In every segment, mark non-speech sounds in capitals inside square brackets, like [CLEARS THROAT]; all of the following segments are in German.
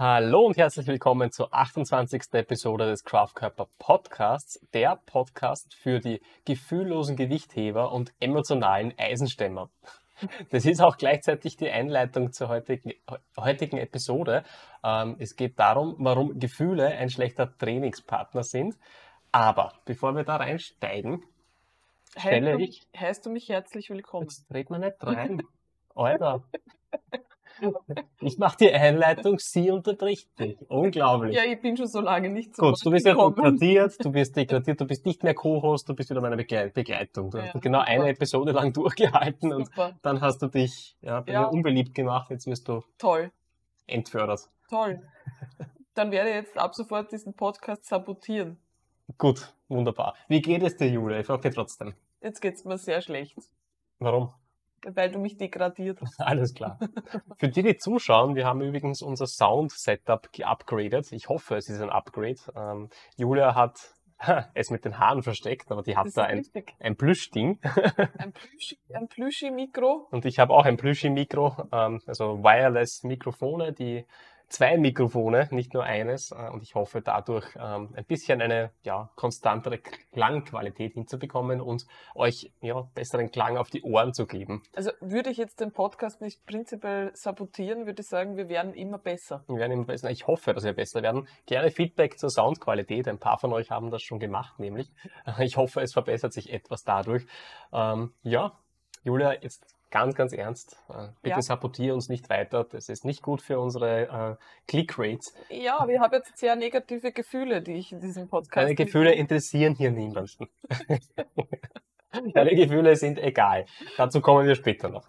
Hallo und herzlich willkommen zur 28. Episode des Kraftkörper Podcasts, der Podcast für die gefühllosen Gewichtheber und emotionalen Eisenstämmer. Das ist auch gleichzeitig die Einleitung zur heutigen, heutigen Episode. Ähm, es geht darum, warum Gefühle ein schlechter Trainingspartner sind. Aber bevor wir da reinsteigen, stelle heißt ich. Du, heißt du mich herzlich willkommen? Jetzt dreht man nicht rein. Alter. [LAUGHS] Ich mache die Einleitung, sie unterbricht dich. Unglaublich. Ja, ich bin schon so lange nicht so Gut, du bist ja degradiert, du bist degradiert, du bist nicht mehr Co-Host, du bist wieder meine Begle Begleitung. Du Ja, hast genau super. eine Episode lang durchgehalten und Super, dann hast du dich ja, bei Ja. mir unbeliebt gemacht, jetzt wirst du toll, entfördert. toll. [LAUGHS] Dann werde ich jetzt ab sofort diesen Podcast sabotieren. Gut, wunderbar. Wie geht es dir, Julia? Ich frage dich trotzdem. Jetzt geht's mir sehr schlecht, Warum? Weil du mich degradiert hast. [LAUGHS] Alles klar. Für die, die zuschauen, wir haben übrigens unser Sound-Setup geupgradet. Ich hoffe, es ist ein Upgrade. Ähm, Julia hat [LAUGHS] es mit den Haaren versteckt, aber die hat da ein, richtig. ein Plüschding. [LAUGHS] Ein Plüschi, ein Plüschi-Mikro. Und ich habe auch ein Plüschi-Mikro, ähm, also Wireless-Mikrofone, die zwei Mikrofone, nicht nur eines. Äh, und ich hoffe dadurch ähm, ein bisschen eine ja, konstantere Klangqualität hinzubekommen und euch ja, besseren Klang auf die Ohren zu geben. Also würde ich jetzt den Podcast nicht prinzipiell sabotieren, würde ich sagen, wir werden immer besser. Wir werden immer besser. Ich hoffe, dass wir besser werden. Gerne Feedback zur Soundqualität. Ein paar von euch haben das schon gemacht, nämlich. Ich hoffe, es verbessert sich etwas dadurch. Ähm, ja, Julia, jetzt ganz, ganz ernst. Äh, bitte Ja. sabotiere uns nicht weiter. Das ist nicht gut für unsere äh, Click-Rates. Ja, aber ich habe jetzt sehr negative Gefühle, die ich in diesem Podcast Deine Gefühle interessieren hier niemanden. [LAUGHS] Deine Gefühle sind egal. Dazu kommen wir später noch.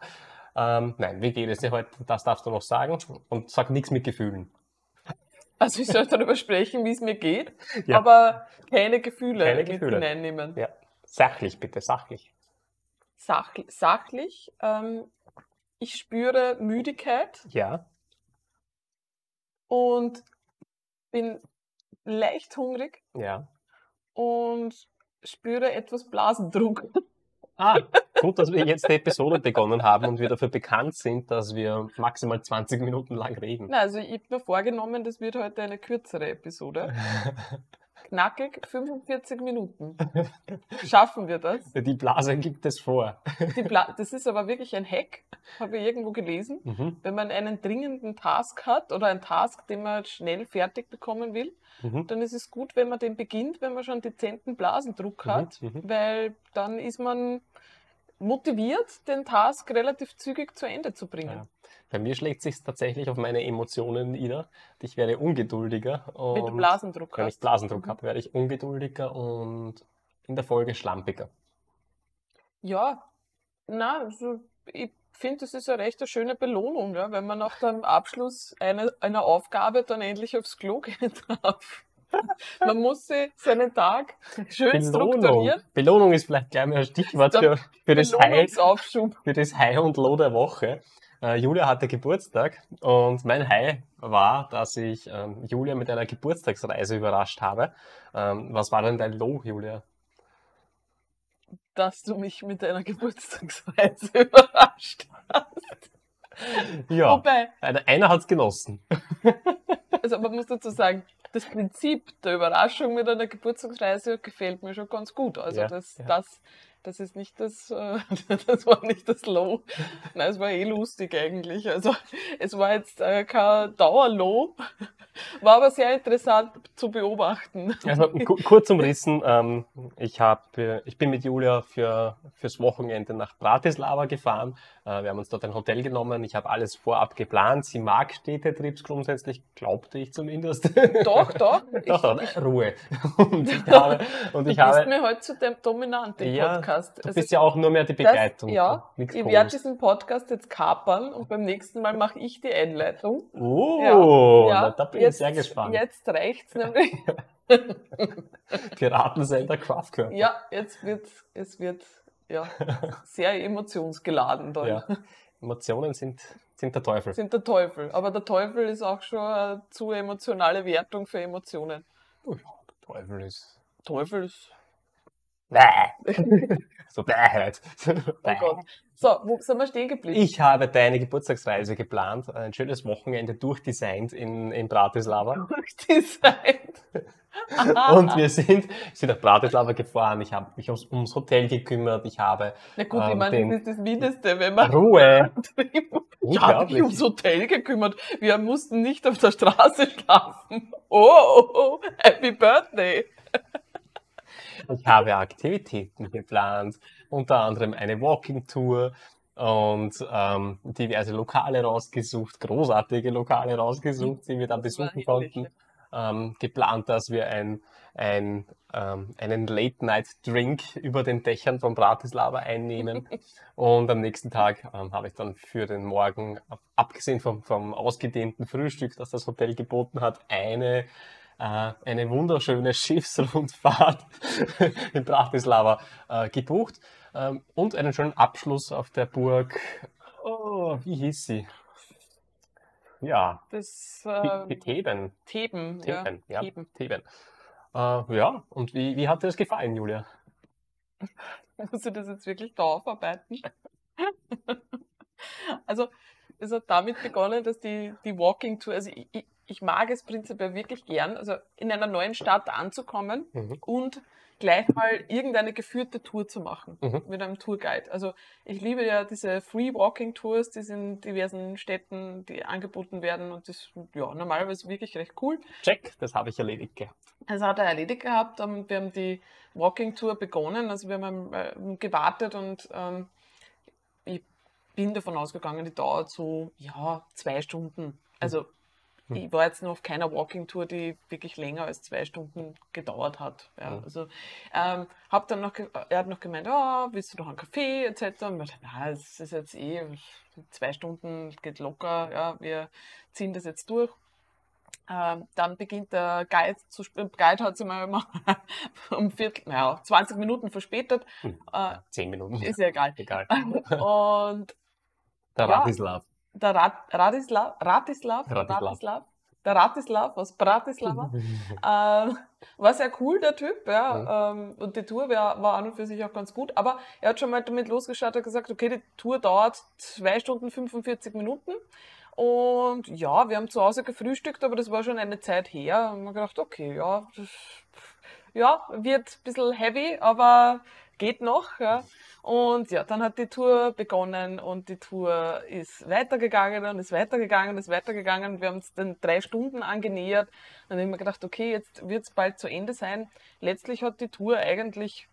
Ähm, nein, wie geht es dir heute? Das darfst du noch sagen. Und sag nichts mit Gefühlen. Also ich soll darüber sprechen, wie es mir geht, Ja. aber keine Gefühle Keine Gefühle. hineinnehmen. Ja. Sachlich, bitte, sachlich. Sach, sachlich, ähm, ich spüre Müdigkeit Ja. und bin leicht hungrig Ja. und spüre etwas Blasendruck. Ah, gut, dass wir jetzt die Episode begonnen haben und wir dafür bekannt sind, dass wir maximal 20 Minuten lang reden. Na, also ich habe mir vorgenommen, das wird heute eine kürzere Episode. [LAUGHS] Knackig 45 Minuten. [LAUGHS] Schaffen wir das? Die Blase gibt es vor. Das ist aber wirklich ein Hack, habe ich irgendwo gelesen. Mhm. Wenn man einen dringenden Task hat oder einen Task, den man schnell fertig bekommen will, Mhm. dann ist es gut, wenn man den beginnt, wenn man schon dezenten Blasendruck Mhm, hat, mhm. weil dann ist man motiviert, den Task relativ zügig zu Ende zu bringen. Ja. Bei mir schlägt sich tatsächlich auf meine Emotionen nieder. Ich werde ungeduldiger. Wenn du und Blasendruck Wenn ich hast. Blasendruck Mhm. habe, werde ich ungeduldiger und in der Folge schlampiger. Ja, na, also ich finde, das ist eine recht eine schöne Belohnung, ja, wenn man nach dem Abschluss einer, einer Aufgabe dann endlich aufs Klo gehen [LAUGHS] darf. [LAUGHS] Man muss sich seinen Tag schön strukturieren. Belohnung ist vielleicht gleich mal ein Stichwort für, für, das High, für das High und Low der Woche. Äh, Julia hatte Geburtstag und mein High war, dass ich ähm, Julia mit einer Geburtstagsreise überrascht habe. Ähm, was war denn dein Low, Julia? dass du mich mit deiner Geburtstagsreise [LAUGHS] überrascht hast. Ja, Wobei, einer, einer hat es genossen. also man muss dazu sagen, das Prinzip der Überraschung mit einer Geburtstagsreise gefällt mir schon ganz gut. Also Ja, das, ja. das, das ist nicht das, äh, [LAUGHS] das war nicht das Low. Nein, es war eh lustig eigentlich. Also es war jetzt äh, kein Dauerlow, war aber sehr interessant zu beobachten. Also [LAUGHS] ku- kurz umrissen, ähm, ich, hab, äh, ich bin mit Julia für, fürs Wochenende nach Bratislava gefahren. Äh, wir haben uns dort ein Hotel genommen. Ich habe alles vorab geplant. Sie mag Städtetrips grundsätzlich, glaubte ich zumindest. [LAUGHS] Doch, doch. Ich, doch, doch, Ruhe. Und ich habe, und du ich bist habe mir heute zu dem dominant im Ja, Podcast. Du Also bist ja auch nur mehr die Begleitung. Das, ja, Nichts ich werde diesen Podcast jetzt kapern und beim nächsten Mal mache ich die Einleitung. Oh, Ja, na, da bin jetzt, ich sehr gespannt. Jetzt reicht's [LAUGHS] nämlich. Piratensender Craftkörper. ja, jetzt wird es wird ja [LAUGHS] sehr emotionsgeladen dann. Ja. Emotionen sind, sind der Teufel. Sind der Teufel. Aber der Teufel ist auch schon eine zu emotionale Wertung für Emotionen. Oh ja, der Teufel ist Teufel ist Bäh. [LAUGHS] so bäh halt. Oh Gott. So, wo sind wir stehen geblieben? Ich habe deine Geburtstagsreise geplant, ein schönes Wochenende durchdesignt in, in Bratislava. Durchdesignt. [LAUGHS] Und wir sind, sind nach Bratislava gefahren. Ich habe mich ums, ums Hotel gekümmert. Ich habe Na gut, ich ähm, meine, den- das ist das Mindeste, wenn man Ruhe. Ich habe mich ums Hotel gekümmert. Wir mussten nicht auf der Straße schlafen. Oh, oh, oh Happy Birthday. Ich habe Aktivitäten geplant, unter anderem eine Walking-Tour und ähm, diverse Lokale rausgesucht, großartige Lokale rausgesucht, die wir dann besuchen konnten. Ähm, geplant, dass wir ein, ein, ähm, einen Late-Night-Drink über den Dächern von Bratislava einnehmen. [LAUGHS] Und am nächsten Tag ähm, habe ich dann für den Morgen, ab- abgesehen vom, vom ausgedehnten Frühstück, das das Hotel geboten hat, eine eine wunderschöne [LAUGHS] Schiffsrundfahrt [LAUGHS] in Bratislava äh, gebucht ähm, und einen schönen Abschluss auf der Burg. Oh, wie hieß sie? Ja, Das äh, äh, Theben. Theben. Ja, Theben, ja. Theben. Theben. Äh, ja, und wie, wie hat dir das gefallen, Julia? [LAUGHS] Muss ich das jetzt wirklich da aufarbeiten? also, es hat damit begonnen, dass die, die Walking Tour, also ich, ich, ich mag es prinzipiell wirklich gern, also in einer neuen Stadt anzukommen Mhm. und gleich mal irgendeine geführte Tour zu machen Mhm. mit einem Tourguide. Also ich liebe ja diese Free Walking Tours, die in diversen Städten, die angeboten werden und das ist ja normalerweise wirklich recht cool. Check, das habe ich erledigt gehabt. Das hat er erledigt gehabt und wir haben die Walking Tour begonnen. Also wir haben äh, gewartet und ähm, ich bin davon ausgegangen, die dauert so ja, zwei Stunden. Also Hm. ich war jetzt noch auf keiner Walking Tour, die wirklich länger als zwei Stunden gedauert hat. Ja, Hm. also ähm, hab dann noch, ge- er hat noch gemeint, ah, willst du noch einen Kaffee etc. Und ich dachte, na, es ist jetzt eh zwei Stunden, geht locker, ja, wir ziehen das jetzt durch. Ähm, dann beginnt der Guide zu sp- Guide hat sich mal immer [LAUGHS] um Viertel, naja, 20 Minuten verspätet. Hm. Äh, Zehn Minuten. ist ja egal. Egal. [LAUGHS] Und Der Ja. Radislav. Der Rat, Radislav, Ratislav, Ratislav. Ratislav, der Ratislav aus Bratislava, [LAUGHS] ähm, war sehr cool, der Typ, ja. Ähm, und die Tour war, war an und für sich auch ganz gut. Aber er hat schon mal damit losgestartet und gesagt, okay, die Tour dauert zwei Stunden 45 Minuten. Und ja, wir haben zu Hause gefrühstückt, aber das war schon eine Zeit her. Und wir gedacht, okay, ja, das, ja, wird ein bisschen heavy, aber geht noch. Ja. Und ja, dann hat die Tour begonnen und die Tour ist weitergegangen und ist weitergegangen und ist weitergegangen. Wir haben uns den drei Stunden angenähert. Dann habe ich mir gedacht, okay, jetzt wird es bald zu Ende sein. Letztlich hat die Tour eigentlich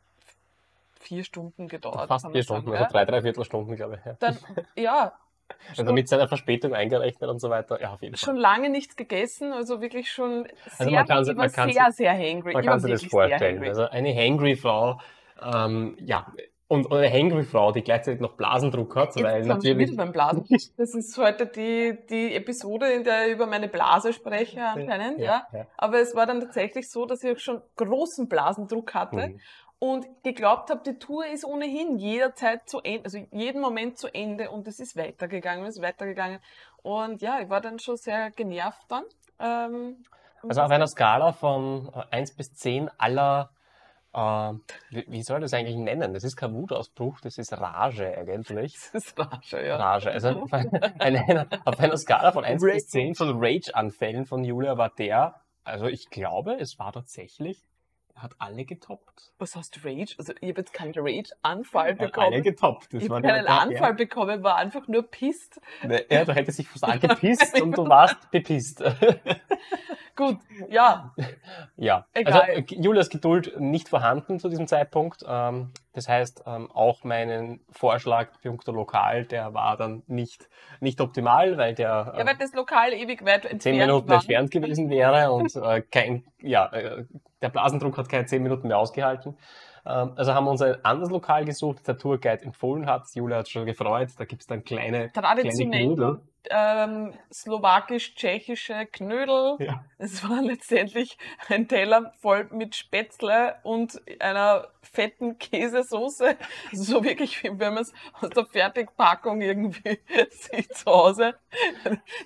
vier Stunden gedauert. Fast vier sagen, Stunden, ja. also drei, dreiviertel Stunden, glaube ich. Ja. Dann, ja, [LAUGHS] Also mit seiner Verspätung eingerechnet und so weiter. Ja, auf jeden Fall. schon lange nichts gegessen, also wirklich schon sehr, Also man kann man kann sehr, sehr hangry. Man kann sich das vorstellen. Also eine hangry Frau, ähm, ja, und eine hangry Frau, die gleichzeitig noch Blasendruck hat, Jetzt weil natürlich wieder beim Blasen. [LAUGHS] Das ist heute die, die Episode, in der ich über meine Blase spreche anscheinend, ja. ja. Aber es war dann tatsächlich so, dass ich schon großen Blasendruck hatte Mhm. und geglaubt habe, die Tour ist ohnehin jederzeit zu Ende, also jeden Moment zu Ende und es ist weitergegangen, es ist weitergegangen. Und ja, ich war dann schon sehr genervt dann. Ähm, Also auf einer Skala von äh, 1 bis 10 aller, äh, wie, wie soll ich das eigentlich nennen? Das ist kein Wutausbruch, das ist Rage eigentlich. [LAUGHS] das ist Rasche, ja. Rage. Also [LAUGHS] auf einer, auf einer Skala von 1 Rage. bis 10 von Rage-Anfällen von Julia war der, also ich glaube, es war tatsächlich, hat alle getoppt. Was heißt Rage? Also ich habe jetzt keinen Rage-Anfall hat alle bekommen. getoppt. Das Ich habe keinen der- Anfall bekommen, war einfach nur pisst. Ne, Ja, du hättest dich fast [LAUGHS] angepisst und du warst bepisst. [LAUGHS] Gut, ja, ja, Egal. also Julias Geduld nicht vorhanden zu diesem Zeitpunkt. Ähm, das heißt, ähm, auch meinen Vorschlag punkto Lokal, der war dann nicht, nicht optimal, weil der ja, äh, weil das Lokal ewig weit entfernt zehn Minuten war. entfernt gewesen wäre und äh, kein, ja, äh, der Blasendruck hat keine zehn Minuten mehr ausgehalten. Ähm, also haben wir uns ein anderes Lokal gesucht, das der Tourguide empfohlen hat. Julia hat schon gefreut, da gibt es dann kleine, kleine Knödel. Ähm, slowakisch-tschechische Knödel. Ja. Es war letztendlich ein Teller voll mit Spätzle und einer fetten Käsesoße. [LAUGHS] So wirklich, wie wenn man es aus der Fertigpackung irgendwie [LAUGHS] sich zu Hause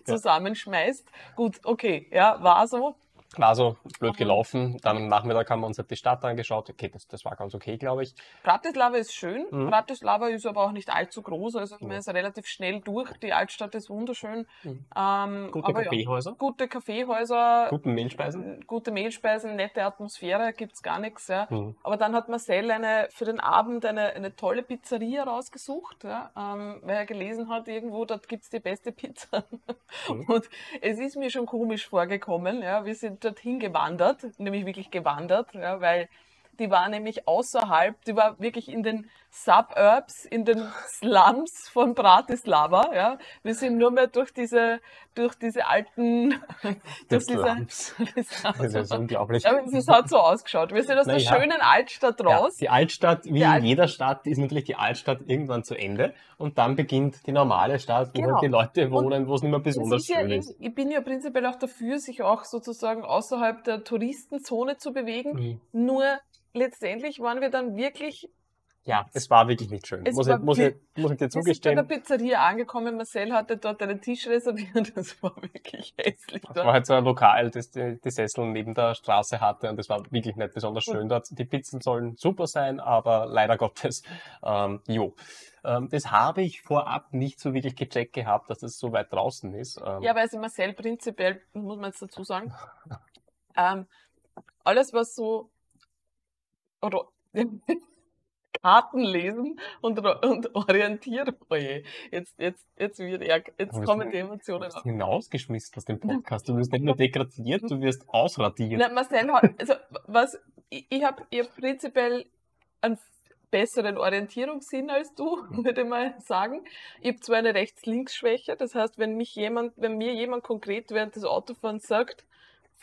zusammenschmeißt. Gut, okay, ja, war so. War so blöd Mhm. gelaufen. Dann am Nachmittag haben wir uns halt die Stadt angeschaut. Okay, das, das war ganz okay, glaube ich. Bratislava ist schön. Mhm. Bratislava ist aber auch nicht allzu groß. Also man Ja. ist relativ schnell durch. Die Altstadt ist wunderschön. Mhm. Ähm, Gute aber ja, Kaffeehäuser, gute Kaffeehäuser, guten Mehlspeisen. gute Mehlspeisen, nette Atmosphäre, gibt's gar nichts. Ja. Mhm. Aber dann hat Marcel eine, für den Abend eine, eine tolle Pizzeria rausgesucht, ja, ähm, weil er gelesen hat, irgendwo, dort gibt's die beste Pizza. Mhm. [LAUGHS] Und es ist mir schon komisch vorgekommen. Ja. Wir sind dorthin gewandert, nämlich wirklich gewandert, ja, weil die war nämlich außerhalb, die war wirklich in den Suburbs, in den Slums von Bratislava. Ja. Wir sind nur mehr durch diese, durch diese alten, [LAUGHS] durch Das diese, Slums. [LAUGHS] Das ist unglaublich. ja, es hat so ausgeschaut. Wir sind aus der Naja. schönen Altstadt Ja, raus. die Altstadt, wie Die Alt- in jeder Stadt, ist natürlich die Altstadt irgendwann zu Ende und dann beginnt die normale Stadt, wo Genau. halt die Leute wohnen, wo es nicht mehr Es besonders ist ja, schön ich, ist. ich bin ja prinzipiell auch dafür, sich auch sozusagen außerhalb der Touristenzone zu bewegen. Mhm. Nur letztendlich waren wir dann wirklich Ja, es war wirklich nicht schön. Es Muss war ich, muss, ich, muss ich dir Wir sind bei der zugestehen. Pizzeria angekommen. Marcel hatte dort einen Tisch reserviert. [LAUGHS] Das war wirklich hässlich. Es war halt so ein Lokal, das die, die Sessel neben der Straße hatte und das war wirklich nicht besonders schön dort. Die Pizzen sollen super sein, aber leider Gottes, ähm, jo. Ähm, das habe ich vorab nicht so wirklich gecheckt gehabt, dass das so weit draußen ist. Ähm, Ja, weil sie Marcel prinzipiell, muss man jetzt dazu sagen, ähm, alles, was so oder [LAUGHS] Karten lesen und, und Orientierung. Oje, jetzt, jetzt, jetzt wird er, jetzt Aber kommen du- die Du Emotionen wirst auf. hinausgeschmissen aus dem [LAUGHS] Podcast. Du wirst nicht nur degradiert, du wirst ausradiert. Na, Marcel also, was, ich, ich habe ihr prinzipiell einen besseren Orientierungssinn als du, [LAUGHS] würde ich mal sagen. Ich habe zwar eine Rechts-Links-Schwäche, das heißt, wenn mich jemand, wenn mir jemand konkret während des Autofahrens sagt,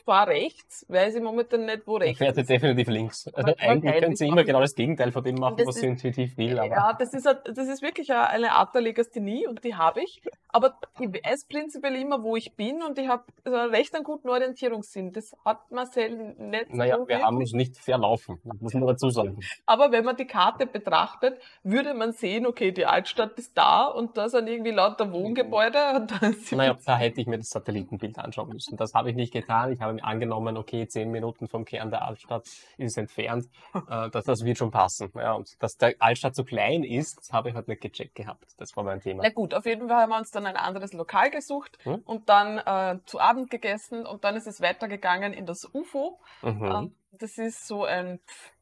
fahr rechts, weiß ich momentan nicht, wo Ich rechts werde ist. definitiv links. Also eigentlich können sie immer genau das Gegenteil von dem machen, was sie intuitiv will. Aber Ja, das ist, das ist wirklich eine- Art der Legasthenie und die habe ich. Aber ich weiß prinzipiell immer, wo ich bin und ich habe also recht einen guten Orientierungssinn. Das hat Marcel nicht naja, so wir haben uns nicht verlaufen, muss man dazu sagen. Aber wenn man die Karte betrachtet, würde man sehen, okay, die Altstadt ist da und da sind irgendwie lauter Wohngebäude und da [LAUGHS] Naja, da hätte ich mir das Satellitenbild anschauen müssen. Das habe ich nicht getan. Ich habe mir angenommen, okay, zehn Minuten vom Kern der Altstadt ist es entfernt. [LAUGHS] Äh, dass das wird schon passen. Ja, und dass der Altstadt so klein ist, das habe ich halt nicht gecheckt gehabt. Das war mein Thema. Na gut, auf jeden Fall haben wir uns dann ein anderes Lokal gesucht Hm? und dann äh, zu Abend gegessen und dann ist es weitergegangen in das UFO. Mhm. Ähm, Das ist so ein,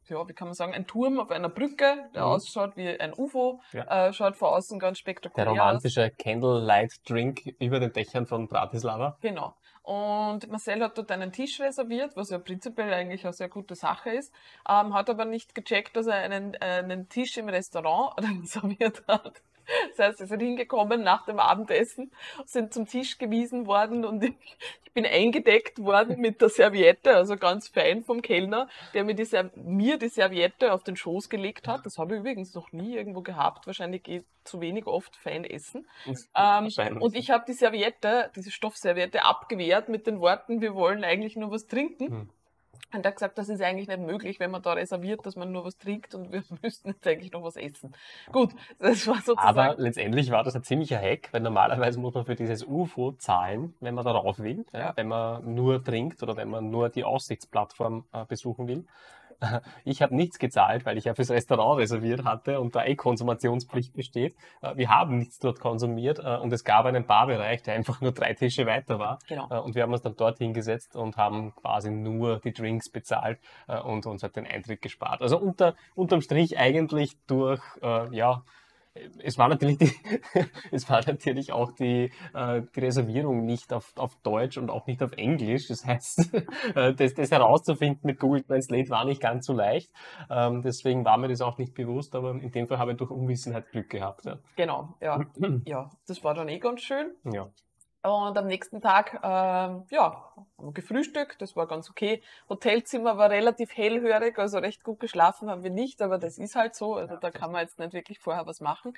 ja, wie kann man sagen, ein Turm auf einer Brücke, der Mhm. ausschaut wie ein UFO, Ja. äh, schaut von außen ganz Der spektakulär aus. romantische Candlelight Drink über den Dächern von Bratislava. Genau. Und Marcel hat dort einen Tisch reserviert, was ja prinzipiell eigentlich eine sehr gute Sache ist, ähm, hat aber nicht gecheckt, dass er einen, einen Tisch im Restaurant [LAUGHS] reserviert hat. [LAUGHS] Das heißt, sie sind hingekommen nach dem Abendessen, sind zum Tisch gewiesen worden und ich, ich bin eingedeckt worden mit der Serviette, also ganz fein vom Kellner, der mir die, Ser- mir die Serviette auf den Schoß gelegt hat. Das habe ich übrigens noch nie irgendwo gehabt. Wahrscheinlich geht zu wenig oft fein essen. Ähm, und ich habe die Serviette, diese Stoffserviette abgewehrt mit den Worten, wir wollen eigentlich nur was trinken. Hm. Und er hat gesagt, das ist eigentlich nicht möglich, wenn man da reserviert, dass man nur was trinkt und wir [LAUGHS] müssten jetzt eigentlich noch was essen. Gut, das war sozusagen. Aber letztendlich war das ein ziemlicher Hack, weil normalerweise muss man für dieses UFO zahlen, wenn man darauf will, ja, wenn man nur trinkt oder wenn man nur die Aussichtsplattform äh, besuchen will. Ich habe nichts gezahlt, weil ich ja fürs Restaurant reserviert hatte und da eh Konsumationspflicht besteht. Äh, Wir haben nichts dort konsumiert äh, und es gab einen Barbereich, der einfach nur drei Tische weiter war. genau. Äh, Und wir haben uns dann dort hingesetzt und haben quasi nur die Drinks bezahlt und uns hat den Eintritt gespart. Also unter, unterm Strich eigentlich durch, ja, es war natürlich die, [LAUGHS] es war natürlich auch die, äh, die Reservierung nicht auf, auf Deutsch und auch nicht auf Englisch. Das heißt, [LAUGHS] äh, das, das herauszufinden mit Google Translate war nicht ganz so leicht. Ähm, deswegen war mir das auch nicht bewusst, aber in dem Fall habe ich durch Unwissenheit Glück gehabt. Ja. Genau, ja. [CLEARS THROAT] Ja, das war dann eh ganz schön. ja. Und am nächsten Tag, ähm, ja, haben wir gefrühstückt, das war ganz okay. Hotelzimmer war relativ hellhörig, also recht gut geschlafen haben wir nicht, aber das ist halt so, also da kann man jetzt nicht wirklich vorher was machen.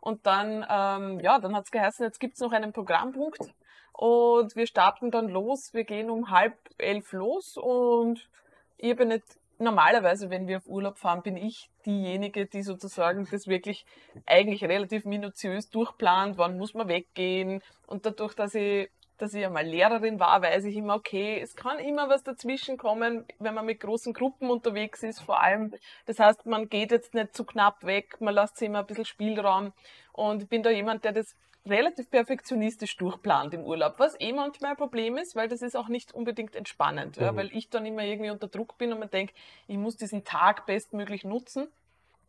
Und dann, ähm, ja, dann hat's geheißen, jetzt gibt's noch einen Programmpunkt und wir starten dann los, wir gehen um halb elf los und ich bin nicht, normalerweise, wenn wir auf Urlaub fahren, bin ich diejenige, die sozusagen das wirklich eigentlich relativ minutiös durchplant, wann muss man weggehen. Und dadurch, dass ich dass ich einmal Lehrerin war, weiß ich immer, okay, es kann immer was dazwischen kommen, wenn man mit großen Gruppen unterwegs ist, vor allem. Das heißt, man geht jetzt nicht zu knapp weg, man lässt sich immer ein bisschen Spielraum. Und ich bin da jemand, der das relativ perfektionistisch durchplant im Urlaub, was eh manchmal ein Problem ist, weil das ist auch nicht unbedingt entspannend, mhm. ja, weil ich dann immer irgendwie unter Druck bin und man denkt, ich muss diesen Tag bestmöglich nutzen.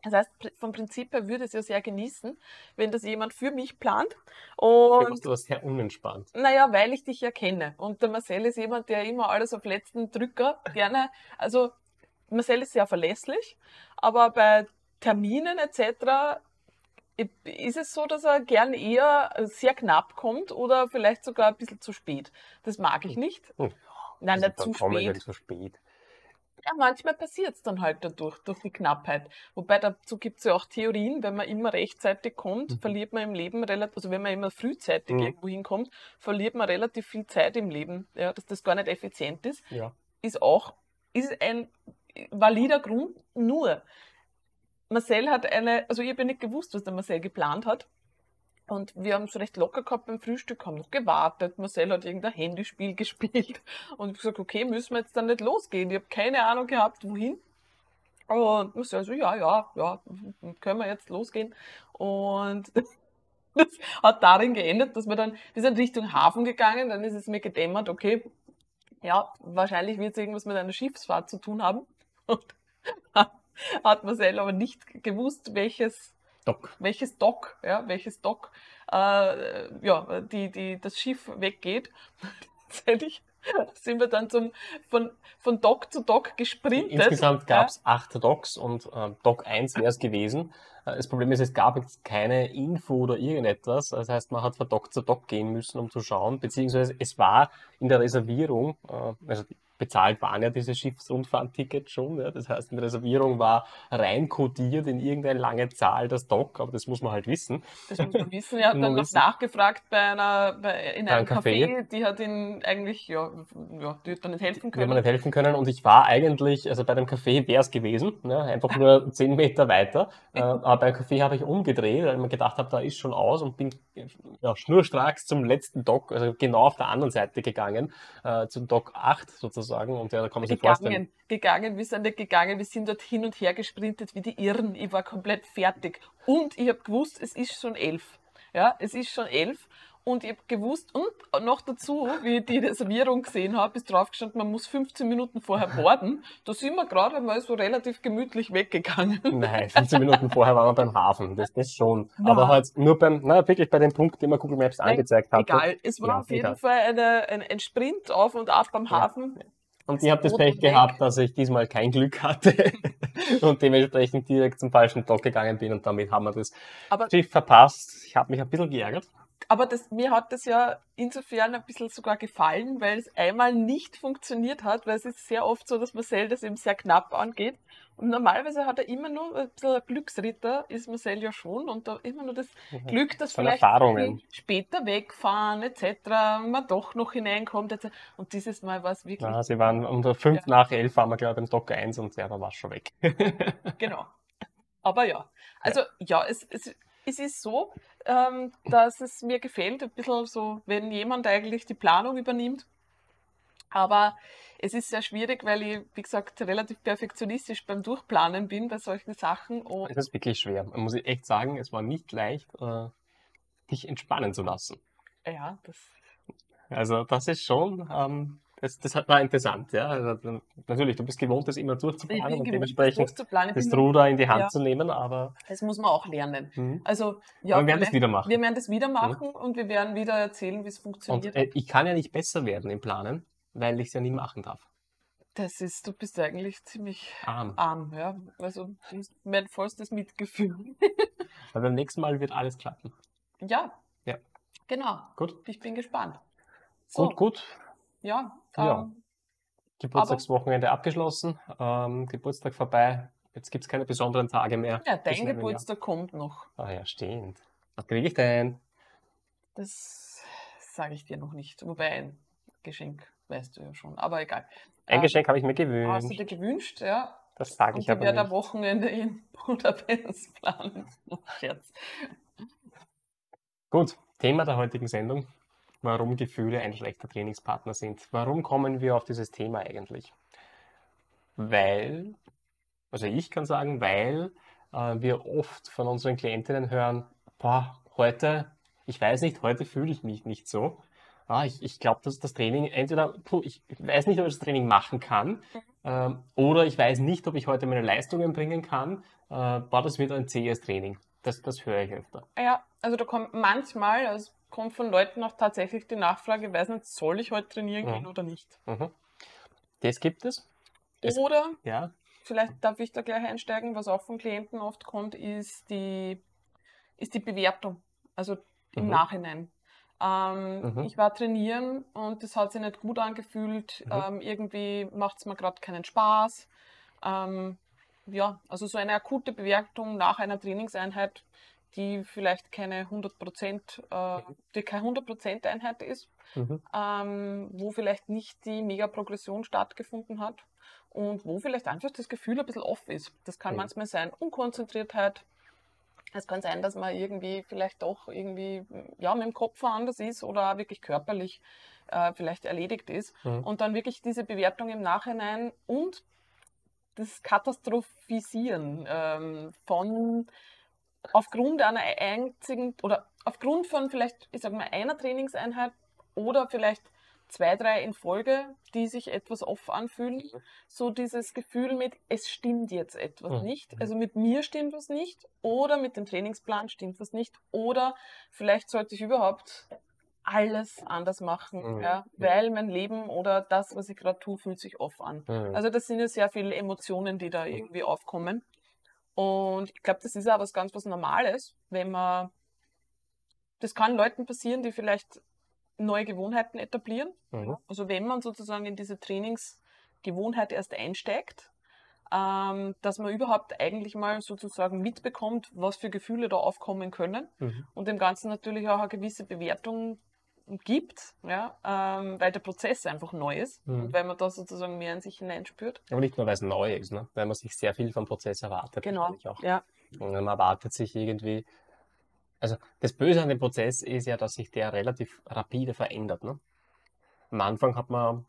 Das heißt, vom Prinzip her würde es ja sehr genießen, wenn das jemand für mich plant. Und du warst sehr unentspannt. Naja, weil ich dich ja kenne. Und der Marcel ist jemand, der immer alles auf letzten Drücker gerne, also Marcel ist sehr verlässlich, aber bei Terminen etc. ist es so, dass er gern eher sehr knapp kommt oder vielleicht sogar ein bisschen zu spät. Das mag ich hm. nicht. Hm. Nein, nicht zu spät. zu spät. Ja, manchmal passiert es dann halt dadurch, durch die Knappheit. Wobei dazu gibt es ja auch Theorien, wenn man immer rechtzeitig kommt, mhm. verliert man im Leben relativ, also wenn man immer frühzeitig mhm. irgendwo hinkommt, verliert man relativ viel Zeit im Leben, ja, dass das gar nicht effizient ist. Ja. Ist auch, ist ein valider Grund, nur Marcel hat eine, also ich habe ja nicht gewusst, was der Marcel geplant hat. Und wir haben es recht locker gehabt beim Frühstück, haben noch gewartet. Marcel hat irgendein Handyspiel [LAUGHS] gespielt. Und ich gesagt, okay, müssen wir jetzt dann nicht losgehen? Ich habe keine Ahnung gehabt, wohin. Und Marcel so, ja, ja, ja, können wir jetzt losgehen. Und [LAUGHS] das hat darin geendet, dass wir dann, wir sind Richtung Hafen gegangen, dann ist es mir gedämmert, okay, ja, wahrscheinlich wird es irgendwas mit einer Schiffsfahrt zu tun haben. [LAUGHS] Und [LAUGHS] hat Marcel aber nicht gewusst, welches Dock. Welches Dock, ja, welches Dock, äh, ja, die, die, das Schiff weggeht. [LAUGHS] Tatsächlich sind wir dann zum, von, von Dock zu Dock gesprintet. Insgesamt gab es ja. acht Docks und äh, Dock 1 wäre es gewesen. Äh, das Problem ist, es gab jetzt keine Info oder irgendetwas. Das heißt, man hat von Dock zu Dock gehen müssen, um zu schauen, beziehungsweise es war in der Reservierung, äh, also bezahlt waren ja diese Schiffsrundfahrentickets schon. Ja. Das heißt, eine Reservierung war reinkodiert in irgendeine lange Zahl das Dock, aber das muss man halt wissen. Das muss man wissen. Er [LAUGHS] hat dann noch nachgefragt bei einer, bei, in einem Café. Café. Die hat ihn eigentlich, ja, ja, die hat dann nicht helfen können. Die hat nicht helfen können und ich war eigentlich, also bei dem Café wäre es gewesen, ne, einfach nur [LAUGHS] zehn Meter weiter. äh, aber beim Café habe ich umgedreht, weil ich mir gedacht habe, da ist schon aus und bin ja, schnurstracks zum letzten Dock, also genau auf der anderen Seite gegangen, äh, zum Dock 8 sozusagen sozusagen. Und ja, da kann man sich vorstellen. Gegangen, wir sind nicht gegangen, wir sind dort hin und her gesprintet wie die Irren. Ich war komplett fertig. Und ich habe gewusst, es ist schon elf. Ja, es ist schon elf. Und ich habe gewusst, und noch dazu, wie ich die Reservierung gesehen habe, ist draufgestanden, man muss 15 Minuten vorher boarden. Da sind wir gerade mal so relativ gemütlich weggegangen. Nein, 15 Minuten vorher waren wir beim Hafen, das, das schon. Na. Aber halt nur beim, na, wirklich bei dem Punkt, den mir Google Maps Nein, angezeigt hat. Egal, es war ja, auf jeden egal. Fall eine, ein, ein Sprint auf und ab Hafen. Ja. Und ich habe das Pech gehabt, dass ich diesmal kein Glück hatte [LAUGHS] und dementsprechend direkt zum falschen Dock gegangen bin und damit haben wir das aber, Schiff verpasst. Ich habe mich ein bisschen geärgert. Aber das, mir hat das ja insofern ein bisschen sogar gefallen, weil es einmal nicht funktioniert hat, weil es ist sehr oft so, dass Marcel das eben sehr knapp angeht. Und normalerweise hat er immer nur ein bisschen Glücksritter, ist Marcel ja schon, und da immer nur das mhm. Glück, dass Von vielleicht später wegfahren etc. man doch noch hineinkommt. Etc. Und dieses Mal war es wirklich. Ja, sie waren um der 5 ja. nach 11 waren wir, glaube ich, im Dock 1 und da war schon weg. [LAUGHS] genau. Aber ja, also ja, ja es, es, es ist so, ähm, dass es mir gefällt, ein bisschen so, wenn jemand eigentlich die Planung übernimmt. Aber es ist sehr schwierig, weil ich, wie gesagt, relativ perfektionistisch beim Durchplanen bin bei solchen Sachen. Und es ist wirklich schwer. Man muss echt sagen, es war nicht leicht, äh, dich entspannen zu lassen. Ja, das. Also, das ist schon ähm, das, das war interessant, ja. Also, natürlich, du bist gewohnt, das immer durchzuplanen und dementsprechend das, Ruder in die Hand ja. zu nehmen, aber. Das muss man auch lernen. Mhm. Also, ja. Aber wir werden das wieder machen. Wir werden das wieder machen mhm. und wir werden wieder erzählen, wie es funktioniert. Und, äh, ich kann ja nicht besser werden im Planen, weil ich es ja nie machen darf. Das ist, du bist eigentlich ziemlich arm, arm ja. Also, du hast mein vollstes Mitgefühl. [LAUGHS] Weil beim nächsten Mal wird alles klappen. Ja. Ja. Genau. Gut. Ich bin gespannt. So. Gut, gut. Ja. ja. Ähm, Geburtstagswochenende abgeschlossen, ähm, Geburtstag vorbei. Jetzt gibt es keine besonderen Tage mehr. Ja, dein Geburtstag kommt noch. Ah ja, stimmt. Was kriege ich denn? Das sage ich dir noch nicht. Wobei ein Geschenk weißt du ja schon, aber egal. Ein ähm, Geschenk habe ich mir gewünscht. Hast du dir gewünscht, ja? Das sage ich aber nicht. Ich werde am Wochenende in Budapest planen. Scherz. [LAUGHS] Gut, Thema der heutigen Sendung. Warum Gefühle ein schlechter Trainingspartner sind. Warum kommen wir auf dieses Thema eigentlich? Weil, also ich kann sagen, weil äh, wir oft von unseren Klientinnen hören, boah, heute, ich weiß nicht, heute fühle ich mich nicht so. Ah, ich, ich glaube, dass das Training entweder, puh, ich weiß nicht, ob ich das Training machen kann, ähm, oder ich weiß nicht, ob ich heute meine Leistungen bringen kann. Äh, boah, das wird ein zähes Training. Das, das höre ich öfter. Ja, also da kommt manchmal, also kommt von Leuten auch tatsächlich die Nachfrage, weiß nicht, soll ich heute trainieren gehen Mhm. oder nicht? Mhm. Das gibt es. Es- Oder, Ja. vielleicht darf ich da gleich einsteigen, was auch von Klienten oft kommt, ist die, ist die Bewertung. Also im Mhm. Nachhinein. Ähm, Mhm. Ich war trainieren und das hat sich nicht gut angefühlt. Mhm. Ähm, irgendwie macht es mir gerade keinen Spaß. Ähm, ja, also so eine akute Bewertung nach einer Trainingseinheit, die vielleicht keine 100%, äh, die keine 100% Einheit ist, Mhm. ähm, wo vielleicht nicht die Mega-Progression stattgefunden hat und wo vielleicht einfach das Gefühl ein bisschen off ist. Das kann Mhm. manchmal sein Unkonzentriertheit. Es kann sein, dass man irgendwie vielleicht doch irgendwie ja, mit dem Kopf woanders ist oder auch wirklich körperlich äh, vielleicht erledigt ist. Mhm. Und dann wirklich diese Bewertung im Nachhinein und das Katastrophisieren ähm, von aufgrund einer einzigen oder aufgrund von vielleicht, ich sag mal, einer Trainingseinheit oder vielleicht zwei, drei in Folge, die sich etwas off anfühlen. So dieses Gefühl mit, es stimmt jetzt etwas Mhm. nicht. Also mit mir stimmt was nicht oder mit dem Trainingsplan stimmt was nicht oder vielleicht sollte ich überhaupt alles anders machen, Mhm. ja, weil mein Leben oder das, was ich gerade tue, fühlt sich off an. Mhm. Also das sind ja sehr viele Emotionen, die da irgendwie aufkommen. Und ich glaube, das ist auch was ganz was Normales, wenn man, das kann Leuten passieren, die vielleicht neue Gewohnheiten etablieren. Mhm. Also wenn man sozusagen in diese Trainingsgewohnheit erst einsteigt, ähm, dass man überhaupt eigentlich mal sozusagen mitbekommt, was für Gefühle da aufkommen können Mhm. und dem Ganzen natürlich auch eine gewisse Bewertung gibt, ja, ähm, weil der Prozess einfach neu ist Mhm. und weil man da sozusagen mehr in sich hineinspürt. Aber nicht nur, weil es neu ist, ne? weil man sich sehr viel vom Prozess erwartet. Genau, Auch. ja. Und man erwartet sich irgendwie. Also das Böse an dem Prozess ist ja, dass sich der relativ rapide verändert. Ne? Am Anfang hat man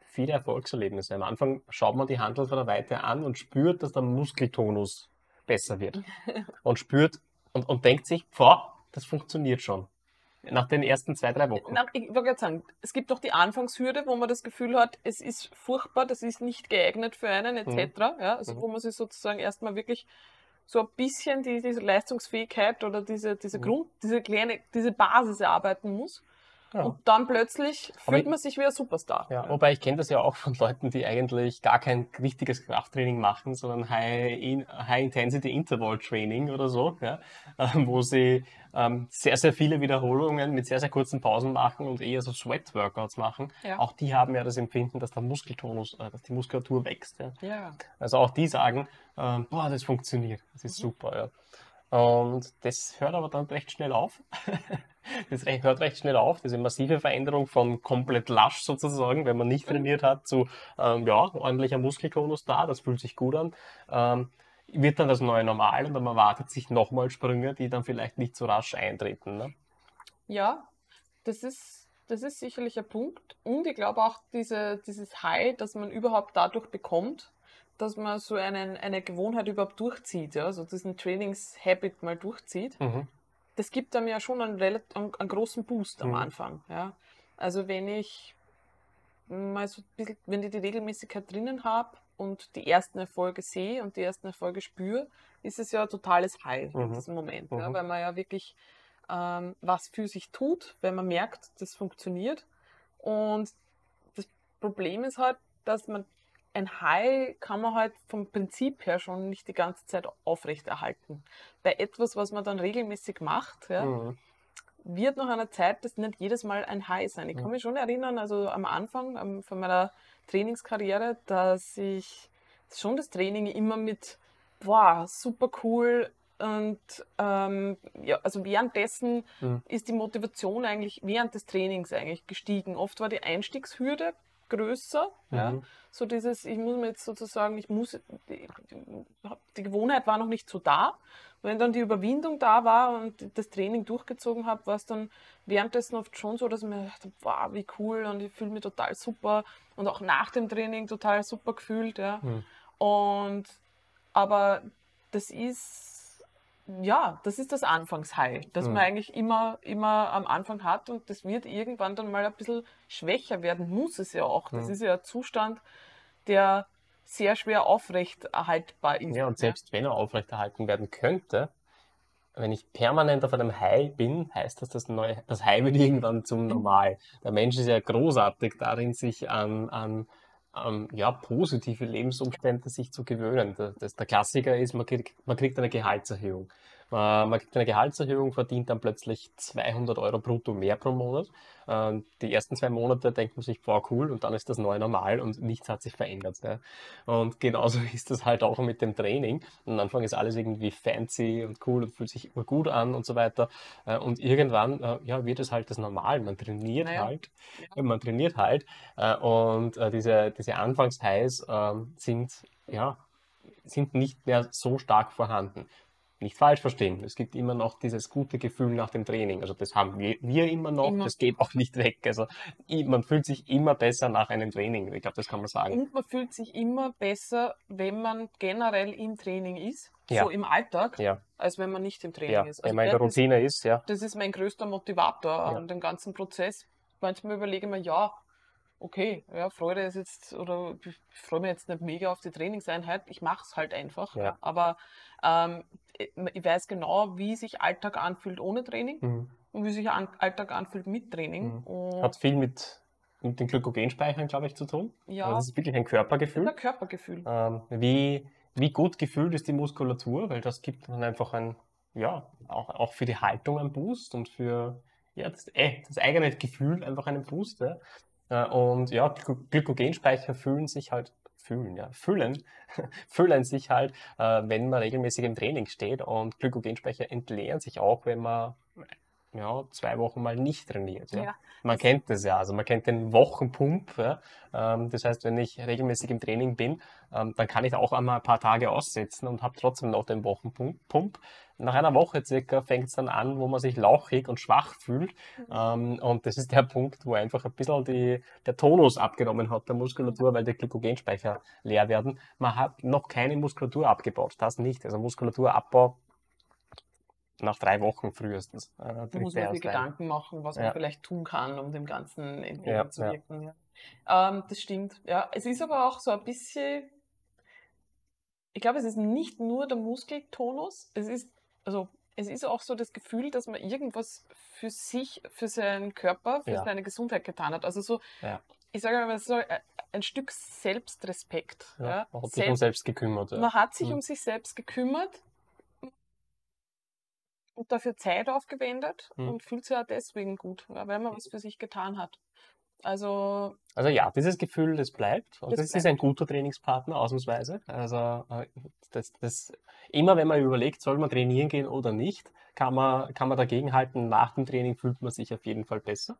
viele Erfolgserlebnisse. Am Anfang schaut man die Handel von der Weite an und spürt, dass der Muskeltonus besser wird. [LAUGHS] Und spürt und, und denkt sich, boah, das funktioniert schon. Nach den ersten zwei, drei Wochen. Na, ich wollte gerade sagen, es gibt doch die Anfangshürde, wo man das Gefühl hat, es ist furchtbar, das ist nicht geeignet für einen, etc. Ja, also Mhm. wo man sich sozusagen erstmal wirklich so ein bisschen die, diese Leistungsfähigkeit oder diese, diese Mhm. Grund, diese kleine, diese Basis erarbeiten muss. Ja. Und dann plötzlich fühlt man sich wie ein Superstar. Ja, wobei ich kenne das ja auch von Leuten, die eigentlich gar kein richtiges Krafttraining machen, sondern High, in, High Intensity Interval Training oder so, ja, ähm, wo sie ähm, sehr, sehr viele Wiederholungen mit sehr, sehr kurzen Pausen machen und eher so Sweat-Workouts machen. Ja. Auch die haben ja das Empfinden, dass der Muskeltonus, äh, dass die Muskulatur wächst. Ja. Ja. Also auch die sagen, ähm, boah, das funktioniert, das ist super. Ja. Und das hört aber dann recht schnell auf. [LAUGHS] Das hört recht schnell auf, diese massive Veränderung von komplett lasch sozusagen, wenn man nicht trainiert hat, zu ähm, ja, ordentlicher Muskeltonus da, das fühlt sich gut an, ähm, wird dann das neue Normal und dann erwartet sich nochmal Sprünge, die dann vielleicht nicht so rasch eintreten. Ne? Ja, das ist, das ist sicherlich ein Punkt. Und ich glaube auch diese, dieses High, das man überhaupt dadurch bekommt, dass man so einen, eine Gewohnheit überhaupt durchzieht, ja, so diesen Trainingshabit mal durchzieht, Mhm. Das gibt einem ja schon einen, einen, einen großen Boost am Mhm. Anfang. Ja. Also wenn ich mal so ein bisschen, wenn ich die Regelmäßigkeit drinnen habe und die ersten Erfolge sehe und die ersten Erfolge spüre, ist es ja ein totales in Mhm. diesem Moment, ja, Mhm. weil man ja wirklich ähm, was für sich tut, wenn man merkt, das funktioniert. Und das Problem ist halt, dass man ein High kann man halt vom Prinzip her schon nicht die ganze Zeit aufrechterhalten. Bei etwas, was man dann regelmäßig macht, ja, Mhm. wird nach einer Zeit das nicht jedes Mal ein High sein. Ich kann mich schon erinnern, also am Anfang ähm, von meiner Trainingskarriere, dass ich schon das Training immer mit, boah, super cool und ähm, ja, also währenddessen Mhm. ist die Motivation eigentlich während des Trainings eigentlich gestiegen. Oft war die Einstiegshürde größer, ja, Mhm. so dieses, ich muss mir jetzt sozusagen, ich muss, die, die Gewohnheit war noch nicht so da wenn dann die Überwindung da war und das Training durchgezogen habe, war es dann währenddessen oft schon so, dass ich mir dachte, wow, wie cool und ich fühle mich total super und auch nach dem Training total super gefühlt. Ja. Mhm. Und aber das ist ja, das ist das Anfangshigh, das Mhm. man eigentlich immer, immer am Anfang hat und das wird irgendwann dann mal ein bisschen schwächer werden, muss es ja auch. Das Mhm. ist ja ein Zustand, der sehr schwer aufrechterhaltbar ist. Ja, und selbst wenn er aufrechterhalten werden könnte, wenn ich permanent auf einem High bin, heißt das, das, neue, das High wird irgendwann zum Normal. Der Mensch ist ja großartig darin, sich an, an, an ja, positive Lebensumstände sich zu gewöhnen. Das, das, der Klassiker ist, man kriegt, man kriegt eine Gehaltserhöhung. Man, man kriegt eine Gehaltserhöhung, verdient dann plötzlich 200 Euro brutto mehr pro Monat. Ähm, Die ersten zwei Monate denkt man sich, boah, cool, und dann ist das neue Normal und nichts hat sich verändert. Ja. Und genauso [LAUGHS] ist das halt auch mit dem Training. Am Anfang ist alles irgendwie fancy und cool und fühlt sich gut an und so weiter. Äh, Und irgendwann äh, ja, wird es halt das Normal. Man trainiert Naja. halt. Man trainiert halt. Äh, Und äh, diese, diese Anfangshighs ähm, sind, ja, sind nicht mehr so stark vorhanden. Nicht falsch verstehen. Es gibt immer noch dieses gute Gefühl nach dem Training. Also das haben wir, wir immer noch. Immer. Das geht auch nicht weg. Also man fühlt sich immer besser nach einem Training. Ich glaube, das kann man sagen. Und man fühlt sich immer besser, wenn man generell im Training ist, Ja. so im Alltag, Ja, als wenn man nicht im Training ja. ist. Wenn Also man in der Routine ist, ja. das ist mein größter Motivator an dem ganzen Prozess. Manchmal überlege ich mir, ja, okay, ja, Freude ist jetzt, oder ich freue mich jetzt nicht mega auf die Trainingseinheit, ich mache es halt einfach. Ja. Aber ähm, ich weiß genau, wie sich Alltag anfühlt ohne Training Mhm. und wie sich Alltag anfühlt mit Training. Mhm. Hat viel mit, mit den Glykogenspeichern, glaube ich, zu tun. ja, Also das ist wirklich ein Körpergefühl. ein Körpergefühl. Ähm, wie, wie gut gefühlt ist die Muskulatur, weil das gibt dann einfach ein, ja, auch, auch für die Haltung einen Boost und für ja, das, äh, das eigene Gefühl einfach einen Boost. Ja. Äh, Und ja, Glyko- Glykogenspeicher fühlen sich halt, fühlen, ja, füllen, [LAUGHS] füllen sich halt, äh, wenn man regelmäßig im Training steht und Glykogenspeicher entleeren sich auch, wenn man ja, zwei Wochen mal nicht trainiert. Ja. Ja. Man kennt das ja, also man kennt den Wochenpump. Ja. Ähm, das heißt, wenn ich regelmäßig im Training bin, ähm, dann kann ich auch einmal ein paar Tage aussetzen und habe trotzdem noch den Wochenpump. Pump. Nach einer Woche circa fängt es dann an, wo man sich lauchig und schwach fühlt. Ähm, und das ist der Punkt, wo einfach ein bisschen die, der Tonus abgenommen hat, der Muskulatur, weil die Glykogenspeicher leer werden. Man hat noch keine Muskulatur abgebaut, das nicht. Also Muskulaturaabbau nach drei Wochen frühestens. Äh, Da muss man sich. Gedanken machen, was Ja. man vielleicht tun kann, um dem Ganzen Ja, entgegenzuwirken. Ja, Ähm, das stimmt. Ja, es ist aber auch so ein bisschen, ich glaube, es ist nicht nur der Muskeltonus, es ist, also es ist auch so das Gefühl, dass man irgendwas für sich, für seinen Körper, für Ja. seine Gesundheit getan hat. Also so, Ja. ich sage mal so, ein- ein Stück Selbstrespekt. Ja, Ja, man hat sich Selbst- um selbst gekümmert. Ja. man hat sich Mhm. um sich selbst gekümmert und dafür Zeit aufgewendet Mhm. und fühlt sich auch deswegen gut, ja, weil man was für sich getan hat. Also, Also ja, dieses Gefühl, das bleibt. Und Das das, ist ein guter Trainingspartner, ausnahmsweise. Also äh, das, das, immer wenn man überlegt, soll man trainieren gehen oder nicht, kann man, kann man dagegenhalten, nach dem Training fühlt man sich auf jeden Fall besser.